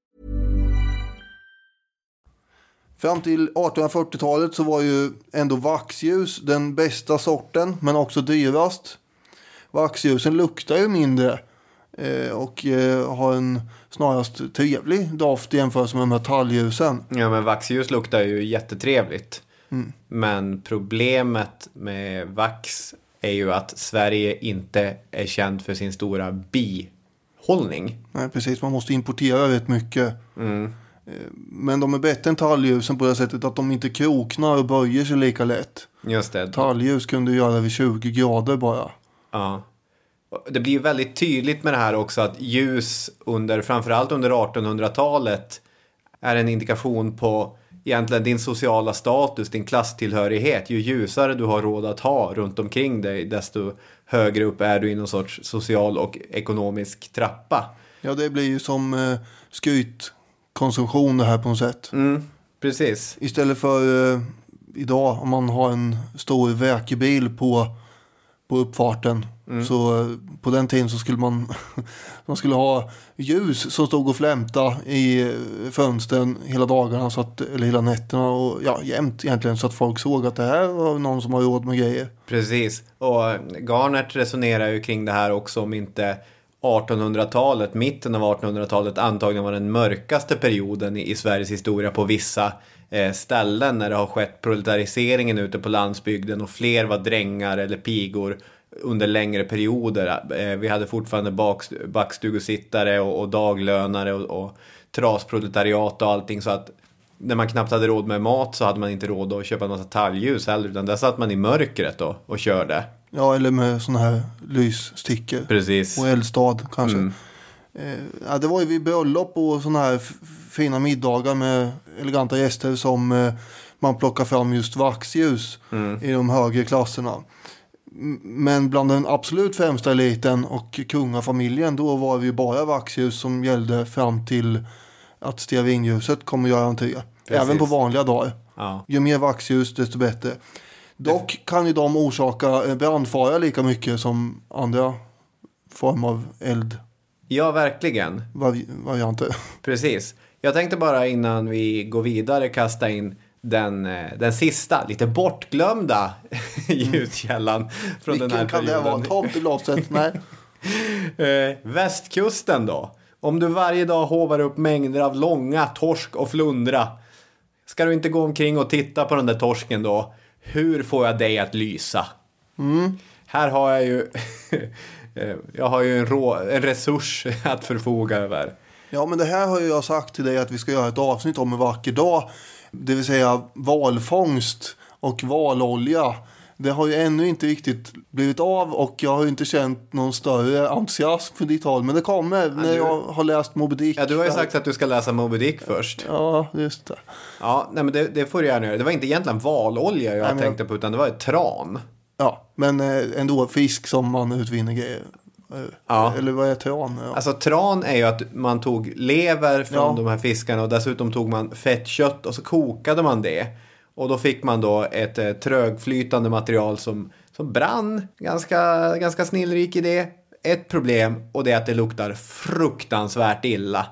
Fram till 1840-talet så var ju ändå vaxljus den bästa sorten, men också dyrast. Vaxljusen luktar ju mindre eh, och eh, har en snarast trevlig doft i jämförelse med de här talgljusen. Ja, men vaxljus luktar ju jättetrevligt. Men problemet med vax är ju att Sverige inte är känt för sin stora bihållning. Nej, precis. Man måste importera rätt mycket. Eh, Men de är bättre än talgljusen på det sättet att de inte kroknar och böjer sig lika lätt. Just det. Talljus kunde göra vid 20 grader bara. Ja. Det blir ju väldigt tydligt med det här också att ljus under, framförallt under 1800-talet är en indikation på egentligen din sociala status, din klasstillhörighet. Ju ljusare du har råd att ha runt omkring dig, desto högre upp är du i någon sorts social och ekonomisk trappa. Ja, det blir ju som eh, skrytkonsumtion det här på något sätt. Mm, precis. Istället för eh, idag om man har en stor väkebil på, på uppfarten. Så eh, på den tiden så skulle man, man skulle ha ljus som stod och flämta i eh, fönstren hela dagarna, så att, eller hela nätterna och ja, jämt egentligen. Så att folk såg att det här var någon som har råd med grejer. Precis. Och Garnert resonerar ju kring det här också om inte 1800-talet, mitten av 1800-talet antagligen var den mörkaste perioden i, Sveriges historia på vissa eh, ställen när det har skett proletariseringen ute på landsbygden och fler var drängar eller pigor under längre perioder. Eh, vi hade fortfarande backstugosittare backstugusittare och, daglönare och, och trasproletariat och allting så att när man knappt hade råd med mat så hade man inte råd att köpa en massa talgljus heller utan där satt man i mörkret då och körde. Ja, eller med sådana här lysstickor. Precis. Och eldstad kanske. Mm. Eh, ja, det var ju vid bröllop och sådana här fina middagar med eleganta gäster som eh, man plockar fram just vaxljus i de högre klasserna. Men bland den absolut främsta eliten och kungafamiljen då var det ju bara vaxljus som gällde fram till att stearinljuset kommer göra entré. Även på vanliga dagar. Ja. Ju mer vaxljus desto bättre. Dock kan ju de orsaka eh, brandfara lika mycket som andra form av Ja, verkligen. eldvarianter. Precis. Jag tänkte bara innan vi går vidare kasta in den, eh, den sista, lite bortglömda ljuskällan från den här Vilken kan det vara? perioden. Tomteglaset? Nej. Eh, västkusten då? Om du varje dag hovar upp mängder av långa torsk och flundra. Ska du inte gå omkring och titta på den där torsken då? Hur får jag dig att lysa? Här har jag ju... eh, jag har ju en, rå, en resurs att förfoga över. Ja, men det här har jag sagt till dig att vi ska göra ett avsnitt om en vacker dag. Det vill säga valfångst och valolja. Det har ju ännu inte riktigt blivit av och jag har inte känt någon större entusiasm för ditt håll. Men det kommer när du- jag har läst Moby Dick. Ja, du har ju sagt att du ska läsa Moby Dick först. Ja, just det. Ja, nej men det, det får du gärna göra. Det var inte egentligen valolja jag Nej, men- tänkte på, utan det var ett tran. Ja, men eh, ändå fisk som man utvinner grejer. Eh, Ja. Eller vad är tran? Ja. Alltså tran är ju att man tog lever från Ja. de här fiskarna och dessutom tog man fettkött och så kokade man det. Och då fick man då ett eh, trögflytande material som, som brann. Ganska, ganska snillrik i det. Ett problem och det är att det luktar fruktansvärt illa.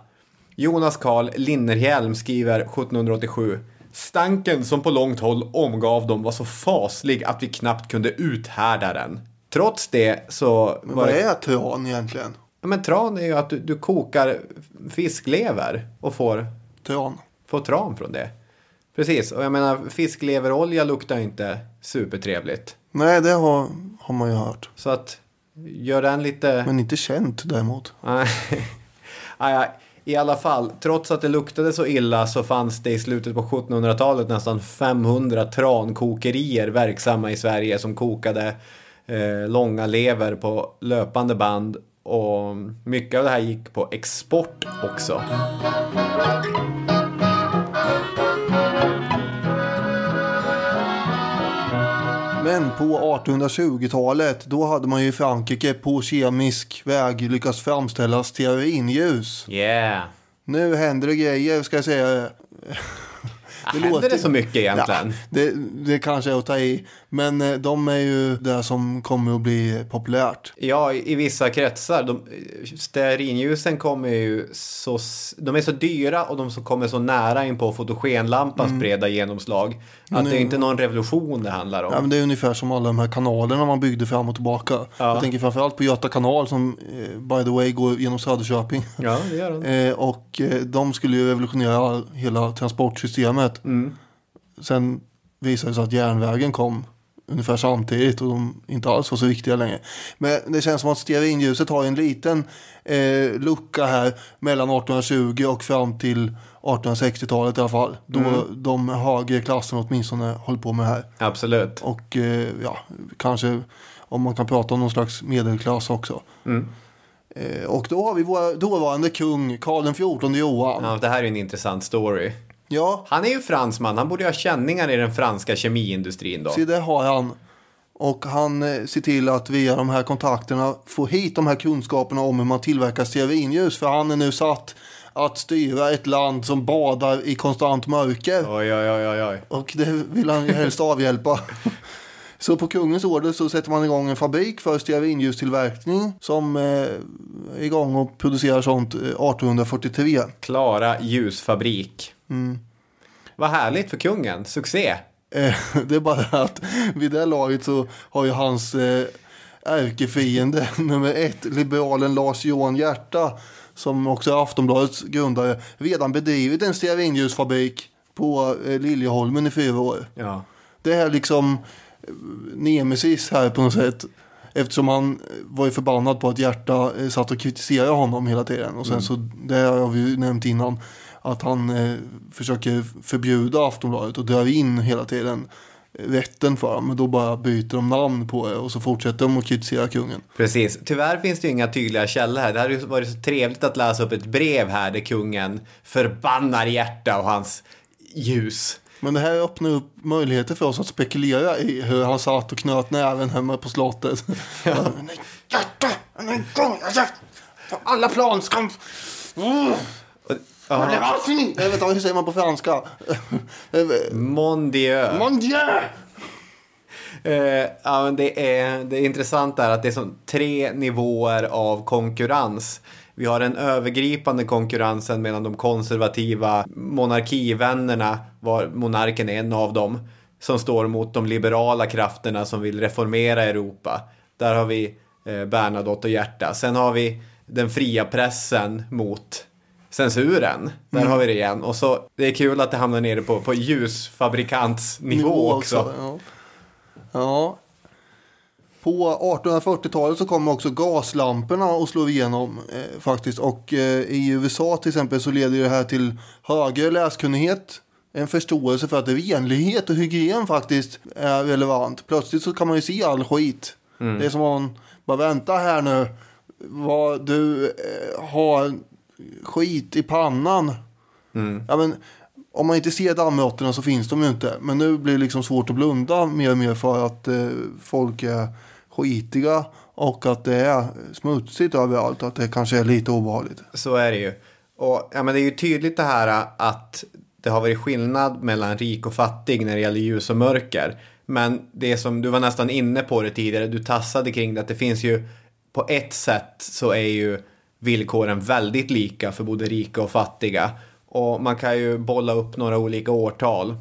Jonas Karl Linnerhjelm skriver 1787. Stanken som på långt håll omgav dem var så faslig att vi knappt kunde uthärda den. Trots det så Men vad är tran egentligen? Ja, men tran är ju att du, du kokar fisklever och får, Tran. får tran från det. Precis, och jag menar fiskleverolja luktar inte supertrevligt. Nej, det har, har man ju hört. Så att gör den lite... Men inte känt däremot. Nej. I alla fall, trots att det luktade så illa så fanns det i slutet på 1700-talet nästan 500 trankokerier verksamma i Sverige som kokade eh, långa lever på löpande band. Och mycket av det här gick på export också. Men på 1820-talet då hade man ju i Frankrike på kemisk väg lyckats framställa stearinljus. Yeah! Nu händer det grejer ska jag säga. Händer det så mycket egentligen? Ja, det, det kanske är att ta i. Men eh, de är ju det som kommer att bli populärt. Ja, i, vissa kretsar. De, stearinljusen kommer ju så... De är så dyra och de som kommer så nära in på fotogenlampans Mm. breda genomslag. Att Men det är inte någon revolution det handlar om. Ja, men det är ungefär som alla de här kanalerna man byggde fram och tillbaka. Jag tänker framförallt på Göta kanal som eh, by the way går genom Söderköping. Ja, det gör de. Eh, och de skulle ju revolutionera hela transportsystemet. Mm. Sen visade det sig att järnvägen kom ungefär samtidigt och de inte alls var så viktiga längre. Men det känns som att stearinljuset har en liten eh, lucka här mellan 1820 och fram till 1860-talet i alla fall. Då Mm. de högre klasserna åtminstone håller på med det här. Absolut. Och eh, ja, kanske om man kan prata om någon slags medelklass också. Mm. Eh, och då har vi vår dåvarande kung Karl XIV Johan. Ja, det här är en intressant story. Ja, Han är ju fransman. Han borde ha känningar i den franska kemiindustrin då. se det har han. Och han eh, ser till att via de här kontakterna få hit de här kunskaperna om hur man tillverkar stearinljus. För han är nu satt att styra ett land som badar i konstant mörker. Oj, oj, oj, oj. Och det vill han ju helst avhjälpa. Så på kungens order så sätter man igång en fabrik för stearinljustillverkning som eh, är igång och producerar sånt eh, 1843. Klara ljusfabrik. Mm. Vad härligt för kungen. Succé. Eh, det är bara att vid det laget så har ju hans eh, ärkefiende nummer ett, liberalen Lars Johan Hjärta, som också är Aftonbladets grundare, redan bedrivit en stearinljusfabrik på eh, Liljeholmen i fyra år. Ja. Det är liksom nemesis här på något sätt. Eftersom han var ju förbannad på att Hjärta satt och kritiserade honom hela tiden. Och sen Mm. så, det har vi ju nämnt innan, att han eh, försöker förbjuda Aftonbladet och drar in hela tiden eh, rätten för dem. Men då bara byter de namn på det och så fortsätter de att kritisera kungen. Precis. Tyvärr finns det ju inga tydliga källor här. Det hade ju varit så trevligt att läsa upp ett brev här där kungen förbannar hjärta och hans ljus. Men det här öppnar upp möjligheter för oss att spekulera i hur han satt och knöt näven hemma på slottet. Ja. Hjärta! Alla plan ska... Mm. Ja. Jag vet inte, hur säger man på franska? Mon Dieu. Mon Dieu! Eh, ja, men det, är, det är intressant där att det är som tre nivåer av konkurrens. Vi har den övergripande konkurrensen mellan de konservativa monarkivännerna, var monarken är en av dem, som står mot de liberala krafterna som vill reformera Europa. Där har vi eh, Bernadotte och Hjärta. Sen har vi den fria pressen mot censuren. Där har vi det igen. Och så, det är kul att det hamnar nere på, på ljusfabrikantsnivå också. Ja. ja. På 1840-talet så kommer också gaslamporna att slå igenom eh, faktiskt. Och eh, i USA till exempel så leder det här till högre läskunnighet. En förståelse för att renlighet och hygien faktiskt är relevant. Plötsligt så kan man ju se all skit. Det är som om man bara vänta här nu. Vad du eh, har skit i pannan. Ja, men, om man inte ser dammråttorna så finns de ju inte. Men nu blir det liksom svårt att blunda mer och mer för att eh, folk är skitiga och att det är smutsigt överallt. Att det kanske är lite obehagligt. Så är det ju. Och ja, men det är ju tydligt det här att det har varit skillnad mellan rik och fattig när det gäller ljus och mörker. Men det som du var nästan inne på det tidigare, du tassade kring det, att det finns ju på ett sätt så är ju villkoren väldigt lika för både rika och fattiga. Och man kan ju bolla upp några olika årtal.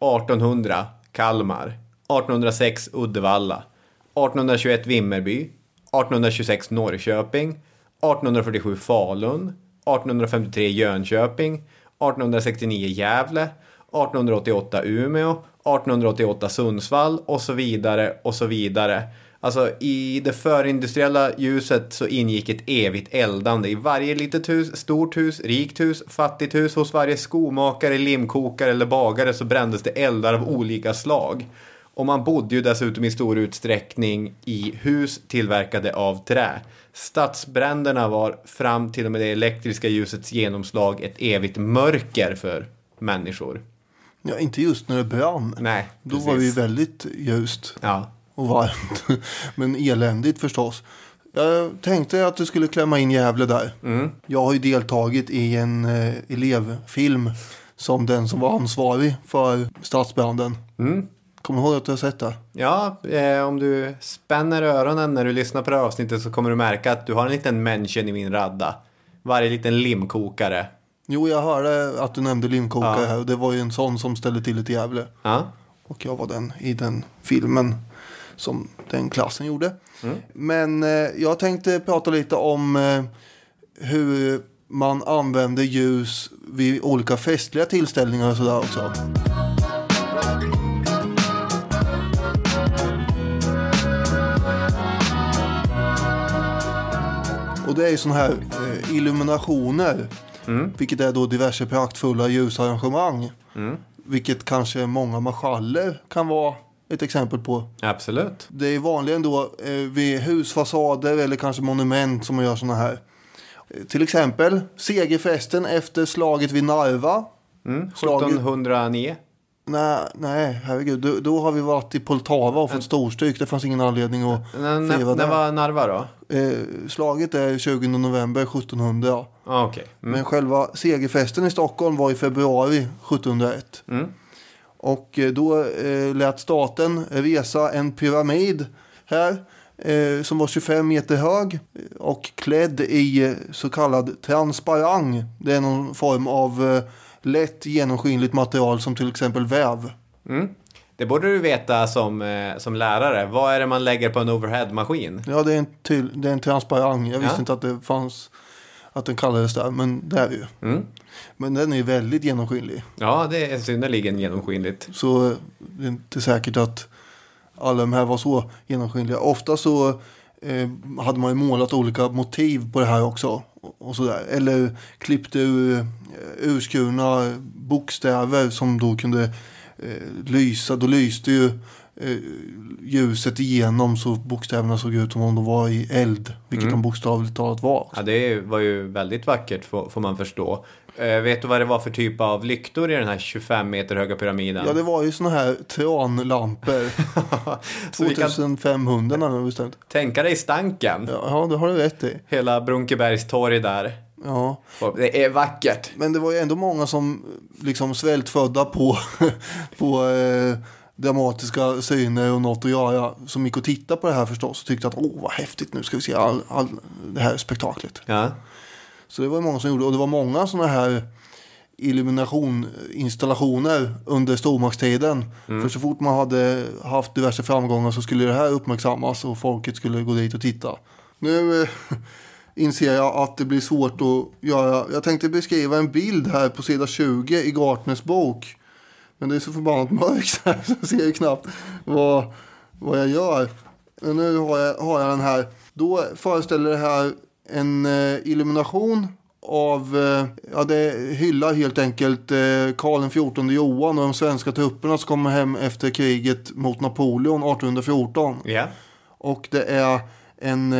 1800 Kalmar, 1806 Uddevalla, 1821 Vimmerby, 1826 Norrköping, 1847 Falun, 1853 Jönköping, 1869 Gävle, 1888 Umeå, 1888 Sundsvall. Och så vidare och så vidare. Alltså i det förindustriella ljuset så ingick ett evigt eldande i varje litet hus, stort hus, rikt hus, fattigt hus, hos varje skomakare, limkokare eller bagare så brändes det eldar av olika slag. Och man bodde ju dessutom i stor utsträckning i hus tillverkade av trä. Stadsbränderna var fram till och med det elektriska ljusets genomslag ett evigt mörker för människor. Ja, inte just när det brann. Nej, Då precis. var det ju väldigt ljust Ja, och varmt. Men eländigt förstås. Jag tänkte att du skulle klämma in Gävle där. Jag har ju deltagit i en eh, elevfilm som den som var ansvarig för stadsbranden. Mm. Kommer du ihåg att du har sett det? Ja, eh, om du spänner öronen när du lyssnar på det här avsnittet så kommer du märka att du har en liten mention i min radda. Varje liten limkokare. Jo, jag hörde att du nämnde limkokare Ja. här och det var ju en sån som ställde till det i Gävle. Ja. Och jag var den i den filmen som den klassen gjorde. Mm. Men eh, jag tänkte prata lite om eh, hur man använder ljus vid olika festliga tillställningar och sådär också. Och det är ju sådana här eh, illuminationer. Vilket är då diverse praktfulla ljusarrangemang. Vilket kanske många marschaller kan vara ett exempel på. Absolut. Det är vanligen då eh, vid husfasader eller kanske monument som man gör sådana här. Eh, till exempel segerfesten efter slaget vid Narva. Mm. Slaget- 1709. Nej, nej, herregud. Då, då har vi varit i Poltava och fått storstryk. Det fanns ingen anledning att När, fira när, när det. var Narva då? Eh, slaget är 20 november 1700. Ah, Okej. Mm. Men själva segerfesten i Stockholm var i februari 1701. Mm. Och eh, då eh, lät staten resa en pyramid här. Eh, som var 25 meter hög eh, och klädd i eh, så kallad transparang. Det är någon form av eh, lätt genomskinligt material som till exempel väv. Mm. Det borde du veta som, eh, som lärare. Vad är det man lägger på en overhead-maskin? Ja, det är en, till, det är en transparang. Jag visste Ja. inte att det fanns att den kallades där, men det är det ju. Mm. Men den är ju väldigt genomskinlig. Ja, det är synnerligen genomskinligt. Så det är inte säkert att alla de här var så genomskinliga. Ofta så eh, hade man ju målat olika motiv på det här också. Och, och sådär. Eller klippt ur eh, urskurna bokstäver som då kunde eh, lysa. Då lyste ju eh, ljuset igenom så bokstäverna såg ut som om de var i eld. Vilket de bokstavligt talat var. Ja, det var ju väldigt vackert får, får man förstå. Eh, vet du vad det var för typ av lyktor i den här 25 meter höga pyramiden? Ja, det var ju såna här tranlampor. Så vi kan 2500 närmare bestämt. tänka dig stanken. Ja, det har du rätt i. Hela Brunkebergs torg där. Ja. Det är vackert. Men det var ju ändå många som liksom svältfödda på, på eh, dramatiska syner och något att göra. Som gick och tittade på det här förstås och tyckte att åh vad häftigt nu ska vi se all, all det här spektaklet. Ja. Så det var många som gjorde och det var många sådana här illuminationinstallationer under stormaktstiden. För så fort man hade haft diverse framgångar så skulle det här uppmärksammas och folket skulle gå dit och titta. Nu eh, inser jag att det blir svårt att göra. Jag tänkte beskriva en bild här på sida 20 i Gartners bok. Men det är så förbannat mörkt här så jag ser ju knappt vad, vad jag gör. Men nu har jag, har jag den här. Då föreställer det här en eh, illumination av, eh, ja det hyllar helt enkelt eh, Karl XIV Johan och de svenska trupperna som kommer hem efter kriget mot Napoleon 1814. Ja. Och det är en,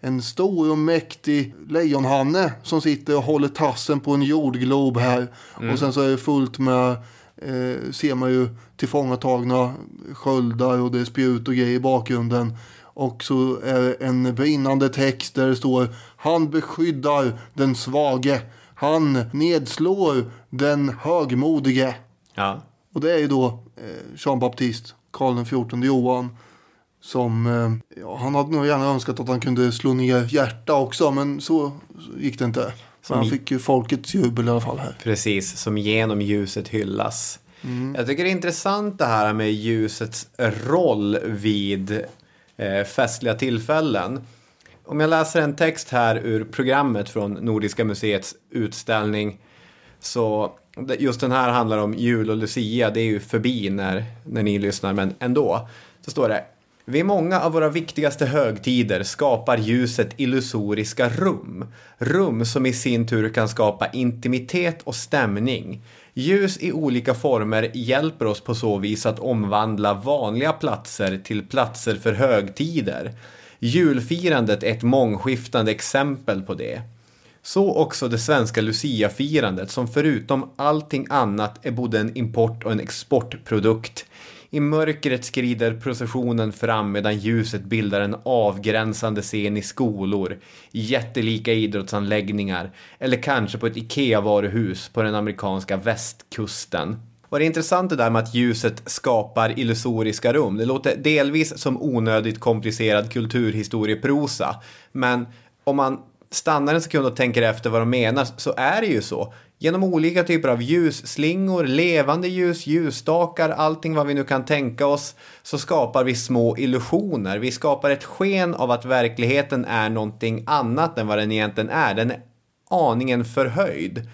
en stor och mäktig lejonhanne som sitter och håller tassen på en jordglob här. Och sen så är det fullt med, eh, ser man ju tillfångatagna sköldar och det är spjut och grejer i bakgrunden. Och så är en brinnande text där det står Han beskyddar den svage. Han nedslår den högmodige. Ja. Och det är ju då eh, Jean Baptiste, Karl XIV Johan. Som, eh, ja, han hade nog gärna önskat att han kunde slå ner hjärta också. Men så gick det inte. Som Men han fick ju folkets jubel i alla fall här. Precis, som genom ljuset hyllas. Jag tycker det är intressant det här med ljusets roll vid eh, festliga tillfällen. Om jag läser en text här ur programmet från Nordiska museets utställning så just den här handlar om jul och Lucia. Det är ju förbi när, när ni lyssnar, men ändå. Så står det. Vid många av våra viktigaste högtider skapar ljuset illusoriska rum. Rum som i sin tur kan skapa intimitet och stämning. Ljus i olika former hjälper oss på så vis att omvandla vanliga platser till platser för högtider. Julfirandet är ett mångskiftande exempel på det. Så också det svenska luciafirandet som förutom allting annat är både en import och en exportprodukt. I mörkret skrider processionen fram medan ljuset bildar en avgränsande scen i skolor, i jättelika idrottsanläggningar eller kanske på ett IKEA-varuhus på den amerikanska västkusten. Och det är intressant det där med att ljuset skapar illusoriska rum. Det låter delvis som onödigt komplicerad kulturhistorieprosa, men om man stannar en sekund och tänker efter vad de menar så är det ju så. Genom olika typer av ljusslingor, levande ljus, ljusstakar, allting vad vi nu kan tänka oss, så skapar vi små illusioner. Vi skapar ett sken av att verkligheten är någonting annat än vad den egentligen är. Den är aningen förhöjd.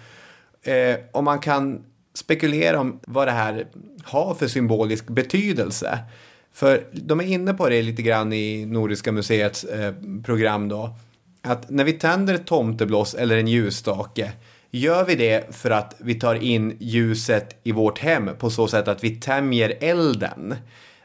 Eh, och man kan spekulera om vad det här har för symbolisk betydelse. För de är inne på det lite grann i Nordiska museets eh, program då. Att när vi tänder ett tomteblås eller en ljusstake Gör vi det för att vi tar in ljuset i vårt hem på så sätt att vi tämjer elden?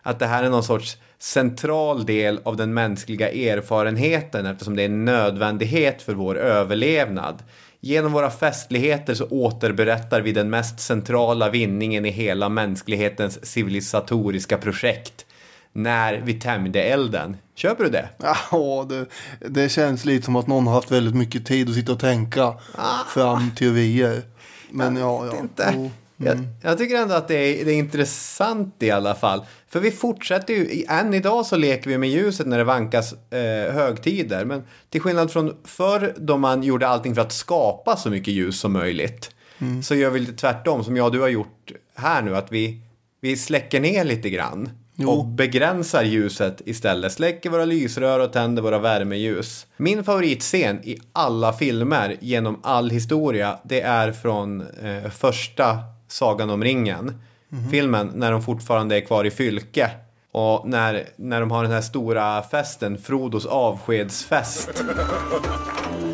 Att det här är någon sorts central del av den mänskliga erfarenheten eftersom det är en nödvändighet för vår överlevnad. Genom våra festligheter så återberättar vi den mest centrala vinningen i hela mänsklighetens civilisatoriska projekt. När vi tämjde elden. Köper du det? Ja, det, det känns lite som att någon har haft väldigt mycket tid att sitta och tänka Ah. fram teorier. Men ja, ja. inte. Jo, Jag, mm. jag tycker ändå att det är, det är intressant i alla fall. För vi fortsätter ju, än idag så leker vi med ljuset när det vankas eh, högtider. Men till skillnad från förr då man gjorde allting för att skapa så mycket ljus som möjligt. Mm. Så gör vi lite tvärtom som jag och du har gjort här nu. Att vi, vi släcker ner lite grann. Och begränsar ljuset istället. Släcker våra lysrör och tänder våra värmeljus. Min favoritscen i alla filmer genom all historia. Det är från eh, första Sagan om ringen. Filmen när de fortfarande är kvar i Fylke. Och när, när de har den här stora festen, Frodos avskedsfest.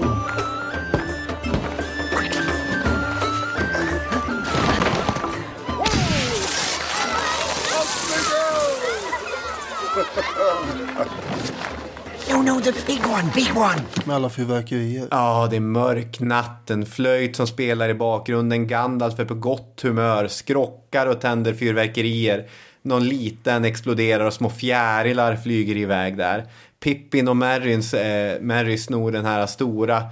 No, the big one, big one. Med alla fyrverkerier. Ja, det är mörk natt, en flöjt som spelar i bakgrunden, Gandalf är på gott humör, skrockar och tänder fyrverkerier. Någon liten exploderar och små fjärilar flyger iväg där. Pippin och Merrys, eh, Merry snor den här stora,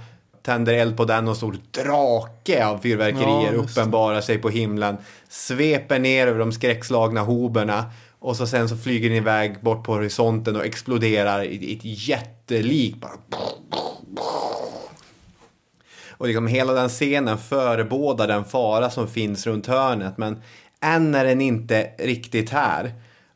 tänder eld på den och stor drake av fyrverkerier Ja, uppenbarar sig på himlen. Sveper ner över de skräckslagna hoberna. Och så sen så flyger den iväg bort på horisonten och exploderar i ett jättelikt och liksom hela den scenen förebådar den fara som finns runt hörnet. Men än är den inte riktigt här.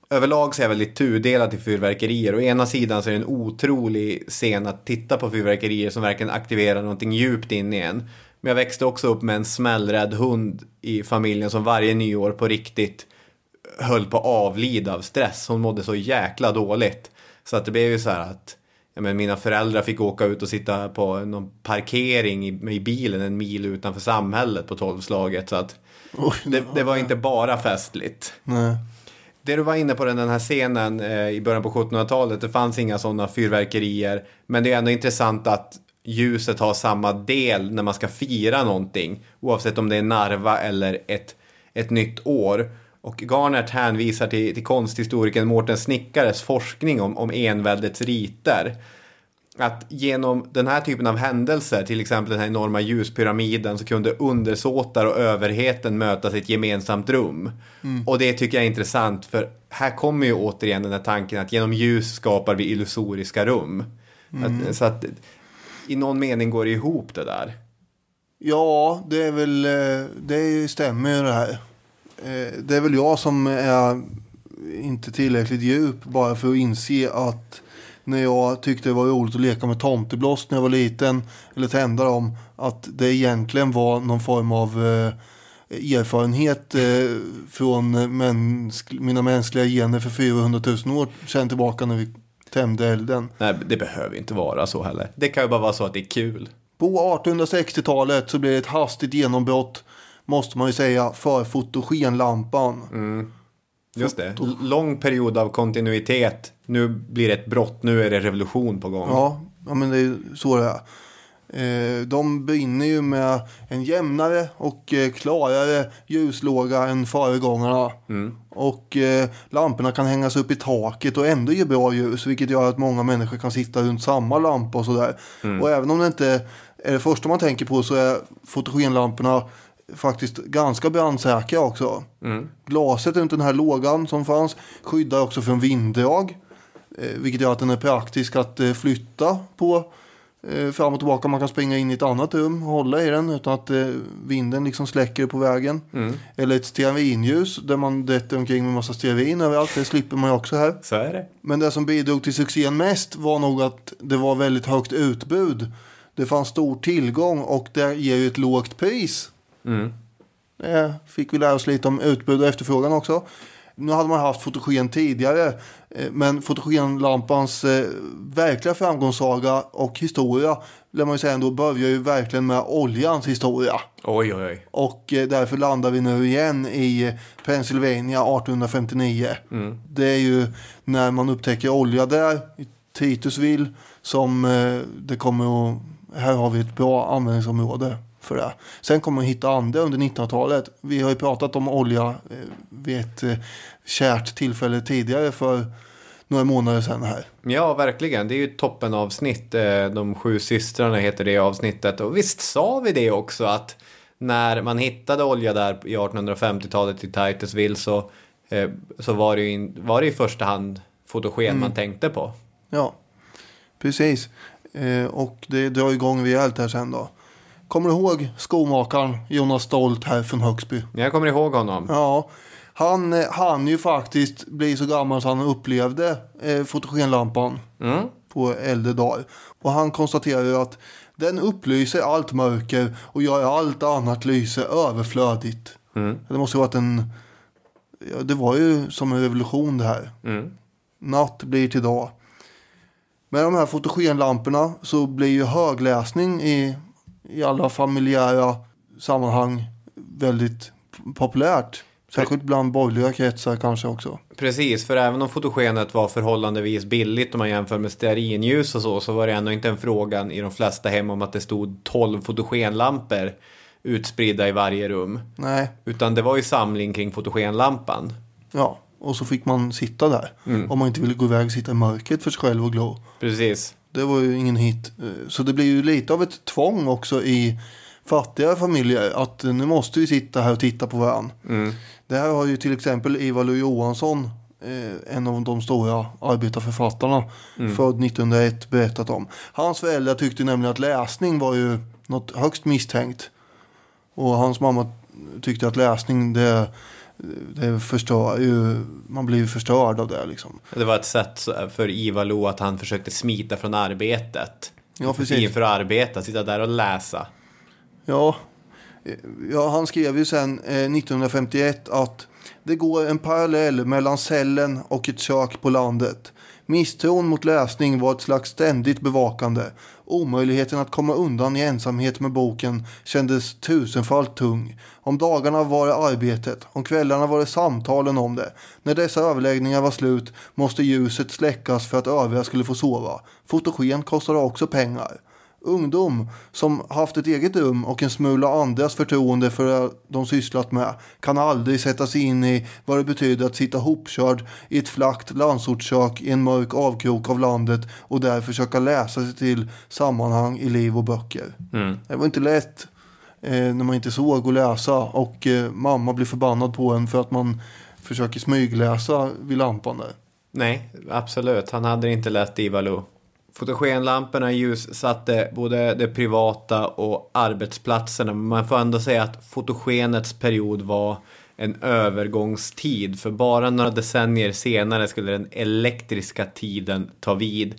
Överlag så är jag väldigt tudelad till fyrverkerier. Å ena sidan så är det en otrolig scen att titta på fyrverkerier som verkligen aktiverar någonting djupt in i en. Men jag växte också upp med en smällrädd hund i familjen som varje nyår på riktigt höll på att avlida av stress. Hon mådde så jäkla dåligt. Så att det blev ju så här att ja, men mina föräldrar fick åka ut och sitta på någon parkering i, i bilen en mil utanför samhället på tolvslaget. Så att det, det var inte bara festligt. Nej. Det du var inne på den här scenen eh, i början på 1700-talet, det fanns inga sådana fyrverkerier. Men det är ändå intressant att ljuset har samma del när man ska fira någonting. Oavsett om det är Narva eller ett, ett nytt år. Och Garnert hänvisar till, till konsthistorikern Mårten Snickares forskning om, om enväldets riter. Att genom den här typen av händelser, till exempel den här enorma ljuspyramiden, så kunde undersåtar och överheten mötas i ett gemensamt rum. Mm. Och det tycker jag är intressant, för här kommer ju återigen den här tanken att genom ljus skapar vi illusoriska rum. Mm. Att, så att i någon mening går det ihop det där. Ja, det är väl, eh, det stämmer ju det här. Eh, Det är väl jag som är inte tillräckligt djup bara för att inse att när jag tyckte det var roligt att leka med tomteblås när jag var liten eller tända dem, att det egentligen var någon form av eh, erfarenhet eh, från mänsk- mina mänskliga gener för 400 000 år sedan tillbaka när vi tämjde elden. Nej, det behöver inte vara så heller. Det kan ju bara vara så att det är kul. På 1860-talet så blev det ett hastigt genombrott, måste man ju säga, för fotogenlampan. Mm. Just det. L- Lång period av kontinuitet. Nu blir det ett brott, nu är det revolution på gång. Ja, ja, men det är ju så det är. Eh, de brinner ju med en jämnare och eh, klarare ljuslåga än föregångarna. Och eh, lamporna kan hängas upp i taket och ändå ge bra ljus. Vilket gör att många människor kan sitta runt samma lampa och sådär. Och även om det inte är det första man tänker på så är fotogenlamporna faktiskt ganska brandsäkra också. Glaset runt den här lågan som fanns skyddar också från vinddrag. Eh, vilket gör att den är praktisk att eh, flytta på eh, fram och tillbaka. Man kan springa in i ett annat rum och hålla i den utan att vinden liksom släcker på vägen. Eller ett stearinljus där man drätter omkring med massa stearin överallt. Det slipper man ju också här. Så är det. Men det som bidrog till succén mest var nog att det var väldigt högt utbud. Det fanns stor tillgång och det ger ju ett lågt pris. Det fick vi lära oss lite om utbud och efterfrågan också. Nu hade man haft fotogen tidigare. eh, Men fotogenlampans eh, verkliga framgångssaga och historia lär man ju säga ändå börjar ju verkligen med oljans historia. Oj, oj, oj. Och eh, därför landar vi nu igen i eh, Pennsylvania 1859. Det är ju när man upptäcker olja där i Titusville som eh, det kommer att, här har vi ett bra användningsområde för det. Sen kommer man hitta andra under 1900-talet. Vi har ju pratat om olja eh, vid ett eh, kärt tillfälle tidigare för några månader sedan här. Ja, verkligen. Det är ju ett toppenavsnitt. Eh, De sju systrarna heter det avsnittet. Och visst sa vi det också att när man hittade olja där i 1850-talet i Titusville så, så var, det ju var det i första hand fotogen man tänkte på. Ja, precis. Och det drar igång rejält här sen då. Kommer du ihåg skomakaren Jonas Stolt här från Högsby? Jag kommer ihåg honom. Ja, han eh, hann ju faktiskt bli så gammal så han upplevde eh, fotogenlampan på äldre dagar. Och han konstaterar ju att den upplyser allt mörker och gör allt annat lyse överflödigt. Det måste ju varit en... Ja, det var ju som en revolution det här. Natt blir till dag. Med de här fotogenlamporna så blir ju högläsning i, i alla familjära sammanhang väldigt populärt. Särskilt bland borgerliga kretsar kanske också. Precis, för även om fotogenet var förhållandevis billigt om man jämför med stearinljus och så, så var det ändå inte en fråga i de flesta hem om att det stod 12 fotogenlampor utspridda i varje rum. Nej, Utan det var ju samling kring fotogenlampan. ja. Och så fick man sitta där. Om man inte ville gå iväg och sitta i mörkret för sig själv och glo. Precis. Det var ju ingen hit. Eh, Så det blir ju lite av ett tvång också i fattiga familjer. Att eh, nu måste vi sitta här och titta på varandra. Det här har ju till exempel Ivar Lo Johansson, eh, en av de stora arbetarförfattarna, född 1901, berättat om. Hans föräldrar tyckte nämligen att läsning var ju något högst misstänkt. Och hans mamma tyckte att läsning det, det förstör ju, man blir ju förstörd av det liksom. Det var ett sätt för Ivar Lo att han försökte smita från arbetet. Ja, precis. Inför att arbeta, sitta där och läsa. Ja, ja han skrev ju sen eh, 1951 att det går en parallell mellan cellen och ett kök på landet. Misstron mot läsning var ett slags ständigt bevakande. Omöjligheten att komma undan i ensamhet med boken kändes tusenfalt tung. Om dagarna var det arbetet, om kvällarna var det samtalen om det. När dessa överläggningar var slut måste ljuset släckas för att övriga skulle få sova. Fotogen kostade också pengar. Ungdom som haft ett eget rum och en smula andras förtroende för det de sysslat med kan aldrig sätta sig in i vad det betyder att sitta hopkörd i ett flackt landsortskök i en mörk avkrok av landet och där försöka läsa sig till sammanhang i liv och böcker. Det var inte lätt eh, när man inte såg och läsa och eh, mamma blir förbannad på en för att man försöker smygläsa vid lampan där. Nej, absolut. Han hade inte lätt Ivar Lo. Fotogenlamporna ljussatte både det privata och arbetsplatserna. Men man får ändå säga att fotogenets period var en övergångstid. För bara några decennier senare skulle den elektriska tiden ta vid.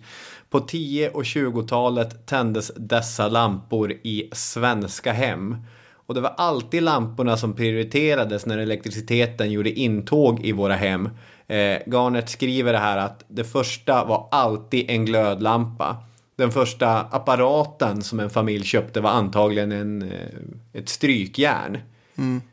På 10 och 20-talet tändes dessa lampor i svenska hem. Och det var alltid lamporna som prioriterades när elektriciteten gjorde intåg i våra hem. Eh, Garnet skriver det här att det första var alltid en glödlampa. Den första apparaten som en familj köpte var antagligen en, eh, ett strykjärn.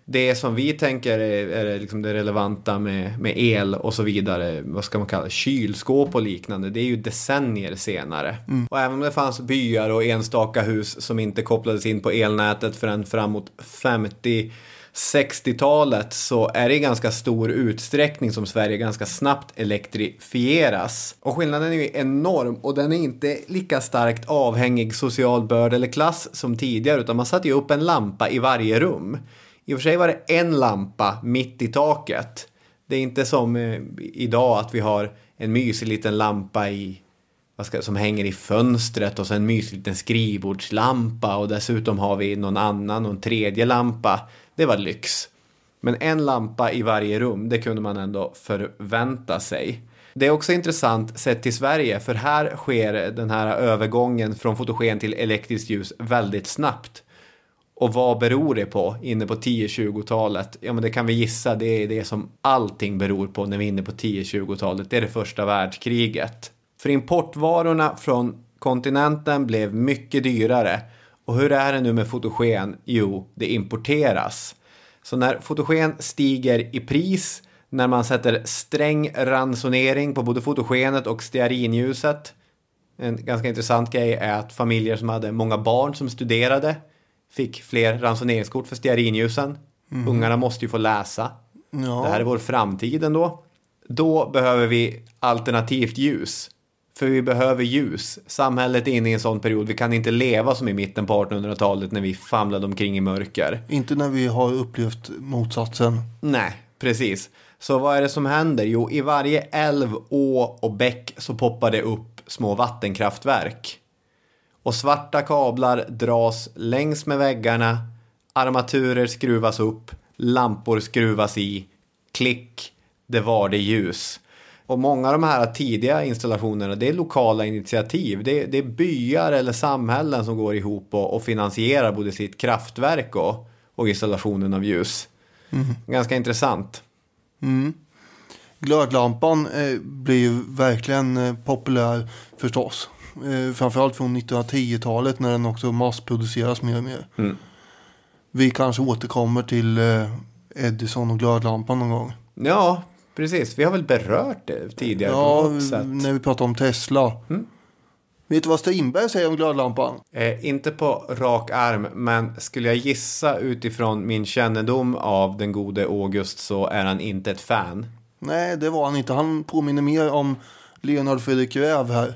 Det som vi tänker är, är liksom det relevanta med, med el och så vidare, vad ska man kalla det, kylskåp och liknande, det är ju decennier senare. Och även om det fanns byar och enstaka hus som inte kopplades in på elnätet förrän framåt 50 60-talet så är det i ganska stor utsträckning som Sverige ganska snabbt elektrifieras. Och skillnaden är ju enorm och den är inte lika starkt avhängig social börd eller klass som tidigare utan man satte ju upp en lampa i varje rum. I och för sig var det en lampa mitt i taket. Det är inte som eh, idag att vi har en mysig liten lampa i vad ska, som hänger i fönstret och så en mysig liten skrivbordslampa och dessutom har vi någon annan någon tredje lampa. Det var lyx. Men en lampa i varje rum, det kunde man ändå förvänta sig. Det är också intressant sett till Sverige, för här sker den här övergången från fotogen till elektriskt ljus väldigt snabbt. Och vad beror det på inne på 10-20-talet? Ja, men det kan vi gissa. Det är det som allting beror på när vi är inne på 10-20-talet. Det är det första världskriget. För importvarorna från kontinenten blev mycket dyrare. Och hur är det nu med fotogen? Jo, det importeras. Så när fotogen stiger i pris, när man sätter sträng ransonering på både fotogenet och stearinljuset. En ganska intressant grej är att familjer som hade många barn som studerade fick fler ransoneringskort för stearinljusen. Mhm. Ungarna måste ju få läsa. Ja. Det här är vår framtid ändå. Då behöver vi alternativt ljus. För vi behöver ljus. Samhället är inne i en sån period. Vi kan inte leva som i mitten på 1800-talet när vi famlade omkring i mörker. Inte när vi har upplevt motsatsen. Nej, precis. Så vad är det som händer? Jo, i varje älv, å och bäck så poppar det upp små vattenkraftverk. Och svarta kablar dras längs med väggarna, armaturer skruvas upp, lampor skruvas i, klick, det var det ljus. Och många av de här tidiga installationerna, det är lokala initiativ. Det är, det är byar eller samhällen som går ihop och, och finansierar både sitt kraftverk och, och installationen av ljus. Ganska intressant. Mm. Glödlampan eh, blir ju verkligen eh, populär förstås. Eh, framförallt från 1910-talet när den också massproduceras mer och mer. Mm. Vi kanske återkommer till eh, Edison och glödlampan någon gång. Ja, precis. Vi har väl berört det tidigare Ja, på något sätt. när vi pratar om Tesla. Mm. Vet du vad Strindberg säger om glödlampan? Eh, inte på rak arm, men skulle jag gissa utifrån min kännedom av den gode August så är han inte ett fan. Nej, det var han inte. Han påminner mer om Leonard Fredrik Räv här.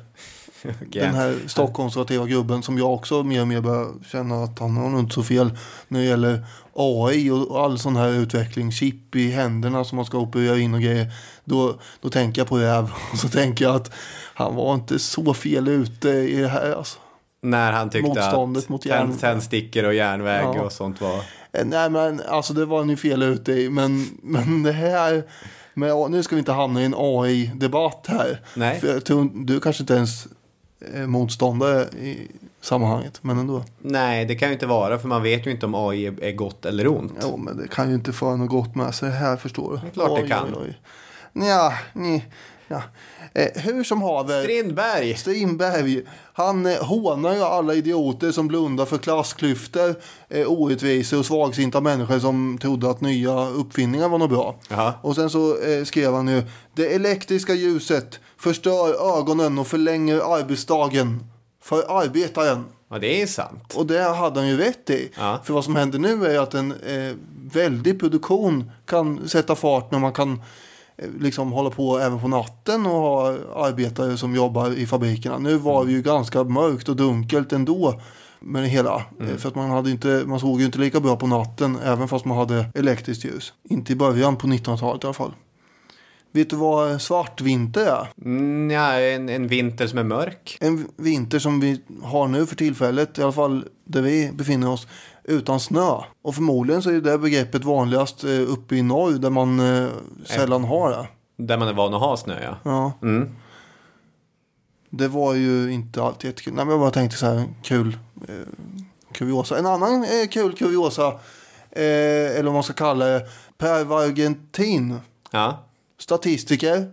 Okej. Den här stockkonservativa gubben som jag också mer och mer börjar känna att han har nog inte så fel när det gäller AI och all sån här utveckling. Chip i händerna som man ska operera in och grejer. Då, då tänker jag på Räv och så tänker jag att han var inte så fel ute i det här alltså. När han tyckte Motståndet att mot järn- tändstickor och järnväg Ja. och sånt var... Eh, Nej men alltså det var han ju fel ute i. Men, men det här, med, nu ska vi inte hamna i en AI-debatt här. Nej. Tror, du kanske inte ens motståndare i sammanhanget. Men ändå. Nej, det kan ju inte vara för man vet ju inte om AI är- gott eller ont. Jo men det kan ju inte föra något gott med sig här förstår du. Det är klart det kan. Nja, ni, ja. Eh, hur som haver. Strindberg! Strindberg, han eh, hånar ju alla idioter som blundar för klassklyftor, eh, orättvisor och svagsinta människor som trodde att nya uppfinningar var något bra. Jaha. Och sen så eh, skrev han ju, det elektriska ljuset förstör ögonen och förlänger arbetsdagen för arbetaren. Ja, det är sant. Och det hade han ju rätt i. Ja. För vad som händer nu är att en eh, väldig produktion kan sätta fart när man kan liksom hålla på även på natten och ha arbetare som jobbar i fabrikerna. Nu var det ju ganska mörkt och dunkelt ändå med det hela. Eh, För att man, hade inte, man såg ju inte lika bra på natten även fast man hade elektriskt ljus. Inte i början på 1900-talet i alla fall. Vet du vad svartvinter är? Mm, ja, en, en vinter som är mörk. En vinter som vi har nu för tillfället, i alla fall där vi befinner oss, utan snö. Och förmodligen så är det begreppet vanligast eh, uppe i norr där man eh, sällan har det. Där man är van att ha snö, ja. Ja. Mm. Det var ju inte alltid jättekul. Nej, men jag bara tänkte så här, kul eh, kuriosa. En annan eh, kul kuriosa, eh, eller vad man ska kalla det, Per Wargentin, Ja, statistiker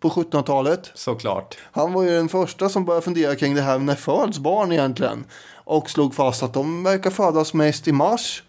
på 1700-talet. såklart. Han var ju den första som började fundera kring det här när föds barn egentligen. Och slog fast att de verkar födas mest i mars.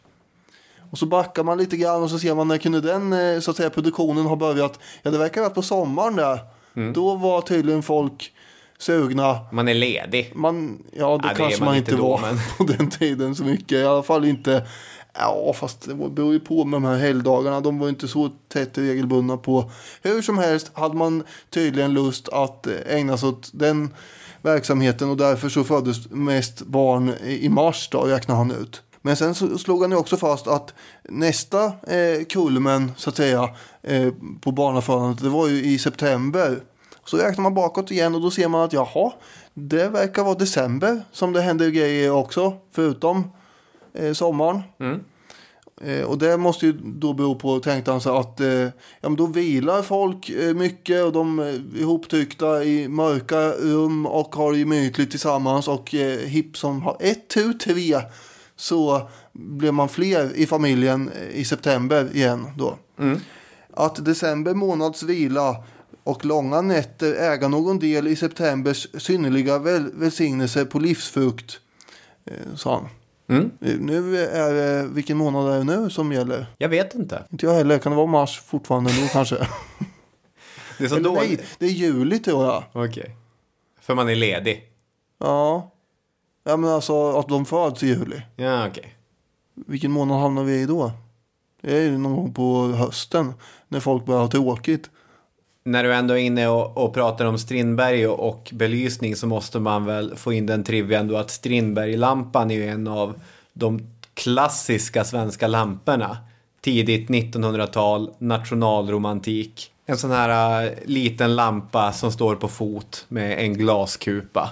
Och så backar man lite grann och så ser man när kunde den eh, så att säga, produktionen ha börjat. Ja, det verkar varit på sommaren där. Mm. Då var tydligen folk sugna. Man är ledig. Man, ja, då Ja, det kanske man man inte då, var men- på den tiden så mycket. I alla fall inte. Ja, fast det beror ju på med de här helgdagarna. De var inte så tätt regelbundna på. Hur som helst hade man tydligen lust att eh, ägna sig åt den verksamheten och därför så föddes mest barn i mars då, räknar han ut. Men sen så slog han ju också fast att nästa eh, kulmen så att säga eh, på barnafödandet det var ju i september. Så räknar man bakåt igen och då ser man att jaha, det verkar vara december som det händer grejer också, förutom eh, sommaren. Mm. Eh, och det måste ju då bero på, tänkte han, så att eh, ja, men då vilar folk eh, mycket och de är ihoptryckta i mörka rum och har det gemytligt tillsammans och eh, hipp som har ett, tu, tre så blir man fler i familjen eh, i september igen då. Att december månads vila och långa nätter äga någon del i septembers synnerliga väl, välsignelse på livsfrukt, eh, sa han. Mm. Eh, Nu är det, vilken månad är det nu som gäller? Jag vet inte. Inte jag heller, kan det vara mars fortfarande då kanske? Det är så Eller dåligt. nej, det är juli tror jag. Okej. För man är ledig. Ja. Ja men alltså att de föds i juli. Ja, okej. Vilken månad hamnar vi i då? Det är ju någon gång på hösten. När folk börjar ha tråkigt. När du ändå är inne och, och pratar om Strindberg och, och belysning så måste man väl få in den trivian då att Strindberglampan är ju en av de klassiska svenska lamporna. Tidigt 1900-tal, nationalromantik. En sån här äh, liten lampa som står på fot med en glaskupa.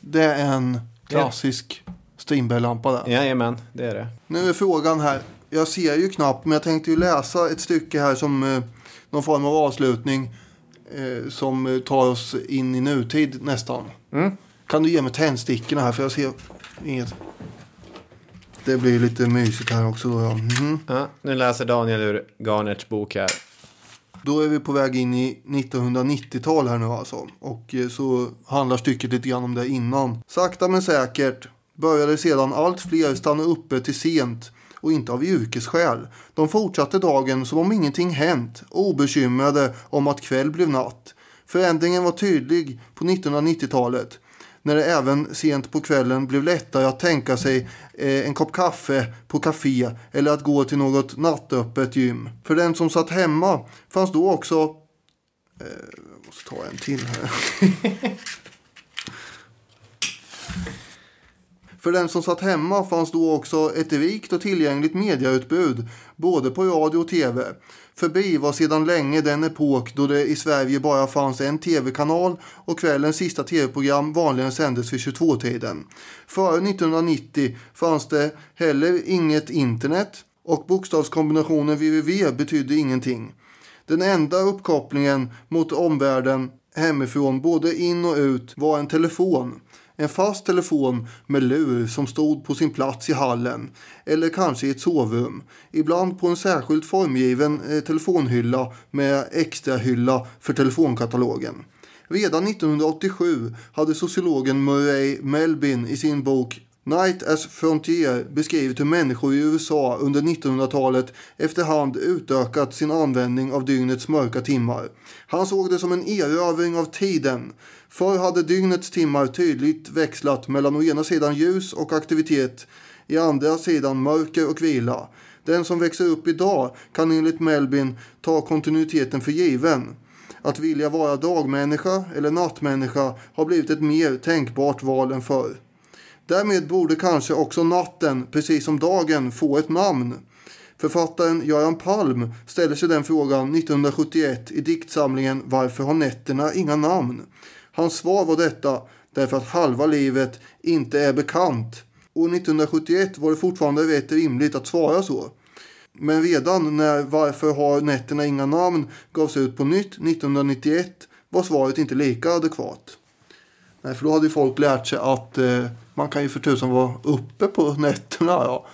Det är en klassisk Strindberglampa där. Jajamän, det är det. Nu är frågan här. Jag ser ju knappt men jag tänkte ju läsa ett stycke här som eh, någon form av avslutning. Eh, som tar oss in i nutid nästan. Kan du ge mig tändstickorna här för jag ser inget. Det blir lite mysigt här också då. Ja. Mhm. Ja, nu läser Daniel ur Garnerts bok här. Då är vi på väg in i 1990-tal här nu alltså. Och eh, så handlar stycket lite grann om det innan. Sakta men säkert började sedan allt fler stanna uppe till sent och inte av yrkesskäl. De fortsatte dagen som om ingenting hänt, obekymrade om att kväll blev natt. Förändringen var tydlig på 1990-talet när det även sent på kvällen blev lättare att tänka sig eh, en kopp kaffe på café eller att gå till något nattöppet gym. För den som satt hemma fanns då också... Eh, jag måste ta en till här. För den som satt hemma fanns då också ett rikt och tillgängligt mediautbud, både på radio och tv. Förbi var sedan länge den epok då det i Sverige bara fanns en tv-kanal och kvällens sista tv-program vanligen sändes vid 22-tiden. Före 1990 fanns det heller inget internet och bokstavskombinationen www betydde ingenting. Den enda uppkopplingen mot omvärlden hemifrån, både in och ut, var en telefon. En fast telefon med lur som stod på sin plats i hallen eller kanske i ett sovrum. Ibland på en särskilt formgiven eh, telefonhylla med extra hylla för telefonkatalogen. Redan 1987 hade sociologen Murray Melbin i sin bok Night as Frontier beskriver hur människor i USA under 1900-talet efterhand utökat sin användning av dygnets mörka timmar. Han såg det som en erövring av tiden. Förr hade dygnets timmar tydligt växlat mellan å ena sidan ljus och aktivitet, i andra sidan mörker och vila. Den som växer upp idag kan enligt Melvin ta kontinuiteten för given. Att vilja vara dagmänniska eller nattmänniska har blivit ett mer tänkbart val än förr. Därmed borde kanske också natten, precis som dagen, få ett namn. Författaren Göran Palm ställer sig den frågan 1971 i diktsamlingen Varför har nätterna inga namn? Hans svar var detta, därför att halva livet inte är bekant. År 1971 var det fortfarande rätt rimligt att svara så. Men redan när Varför har nätterna inga namn gavs ut på nytt 1991 var svaret inte lika adekvat. Nej, för då hade folk lärt sig att eh, man kan ju för tusan vara uppe på nätterna. Ja.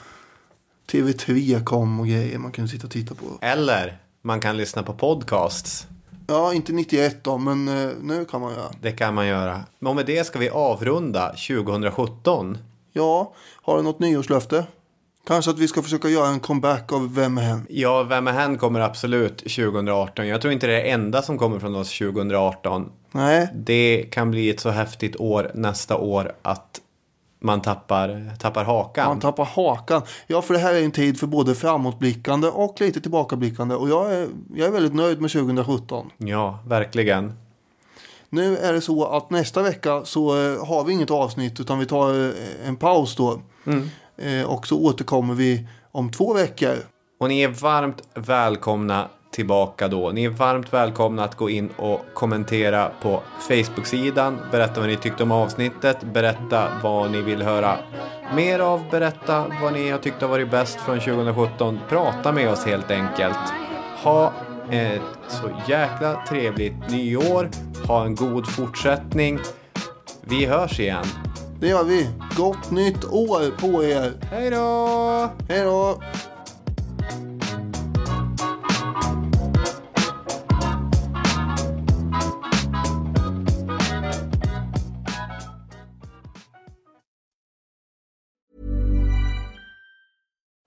TV3 kom och grejer man kunde sitta och titta på. Eller man kan lyssna på podcasts. Ja, inte 91 då, men eh, nu kan man göra. Det kan man göra. Men med det ska vi avrunda 2017. Ja, har du något nyårslöfte? Kanske att vi ska försöka göra en comeback av Vem är hen? Ja, Vem är hen kommer absolut 2018. Jag tror inte det är det enda som kommer från oss 2018. Nej. Det kan bli ett så häftigt år nästa år att man tappar, tappar hakan. Man tappar hakan. Ja, för det här är en tid för både framåtblickande och lite tillbakablickande. Och jag är, jag är väldigt nöjd med 2017. Ja, verkligen. Nu är det så att nästa vecka så eh, har vi inget avsnitt utan vi tar eh, en paus då. Mm. Eh, och så återkommer vi om två veckor. Och ni är varmt välkomna tillbaka då. Ni är varmt välkomna att gå in och kommentera på Facebook-sidan. Berätta vad ni tyckte om avsnittet. Berätta vad ni vill höra mer av. Berätta vad ni har tyckt har varit bäst från 2017. Prata med oss helt enkelt. Ha ett så jäkla trevligt nyår. Ha en god fortsättning. Vi hörs igen. Det gör vi. Gott nytt år på er. Hej då! Hej då!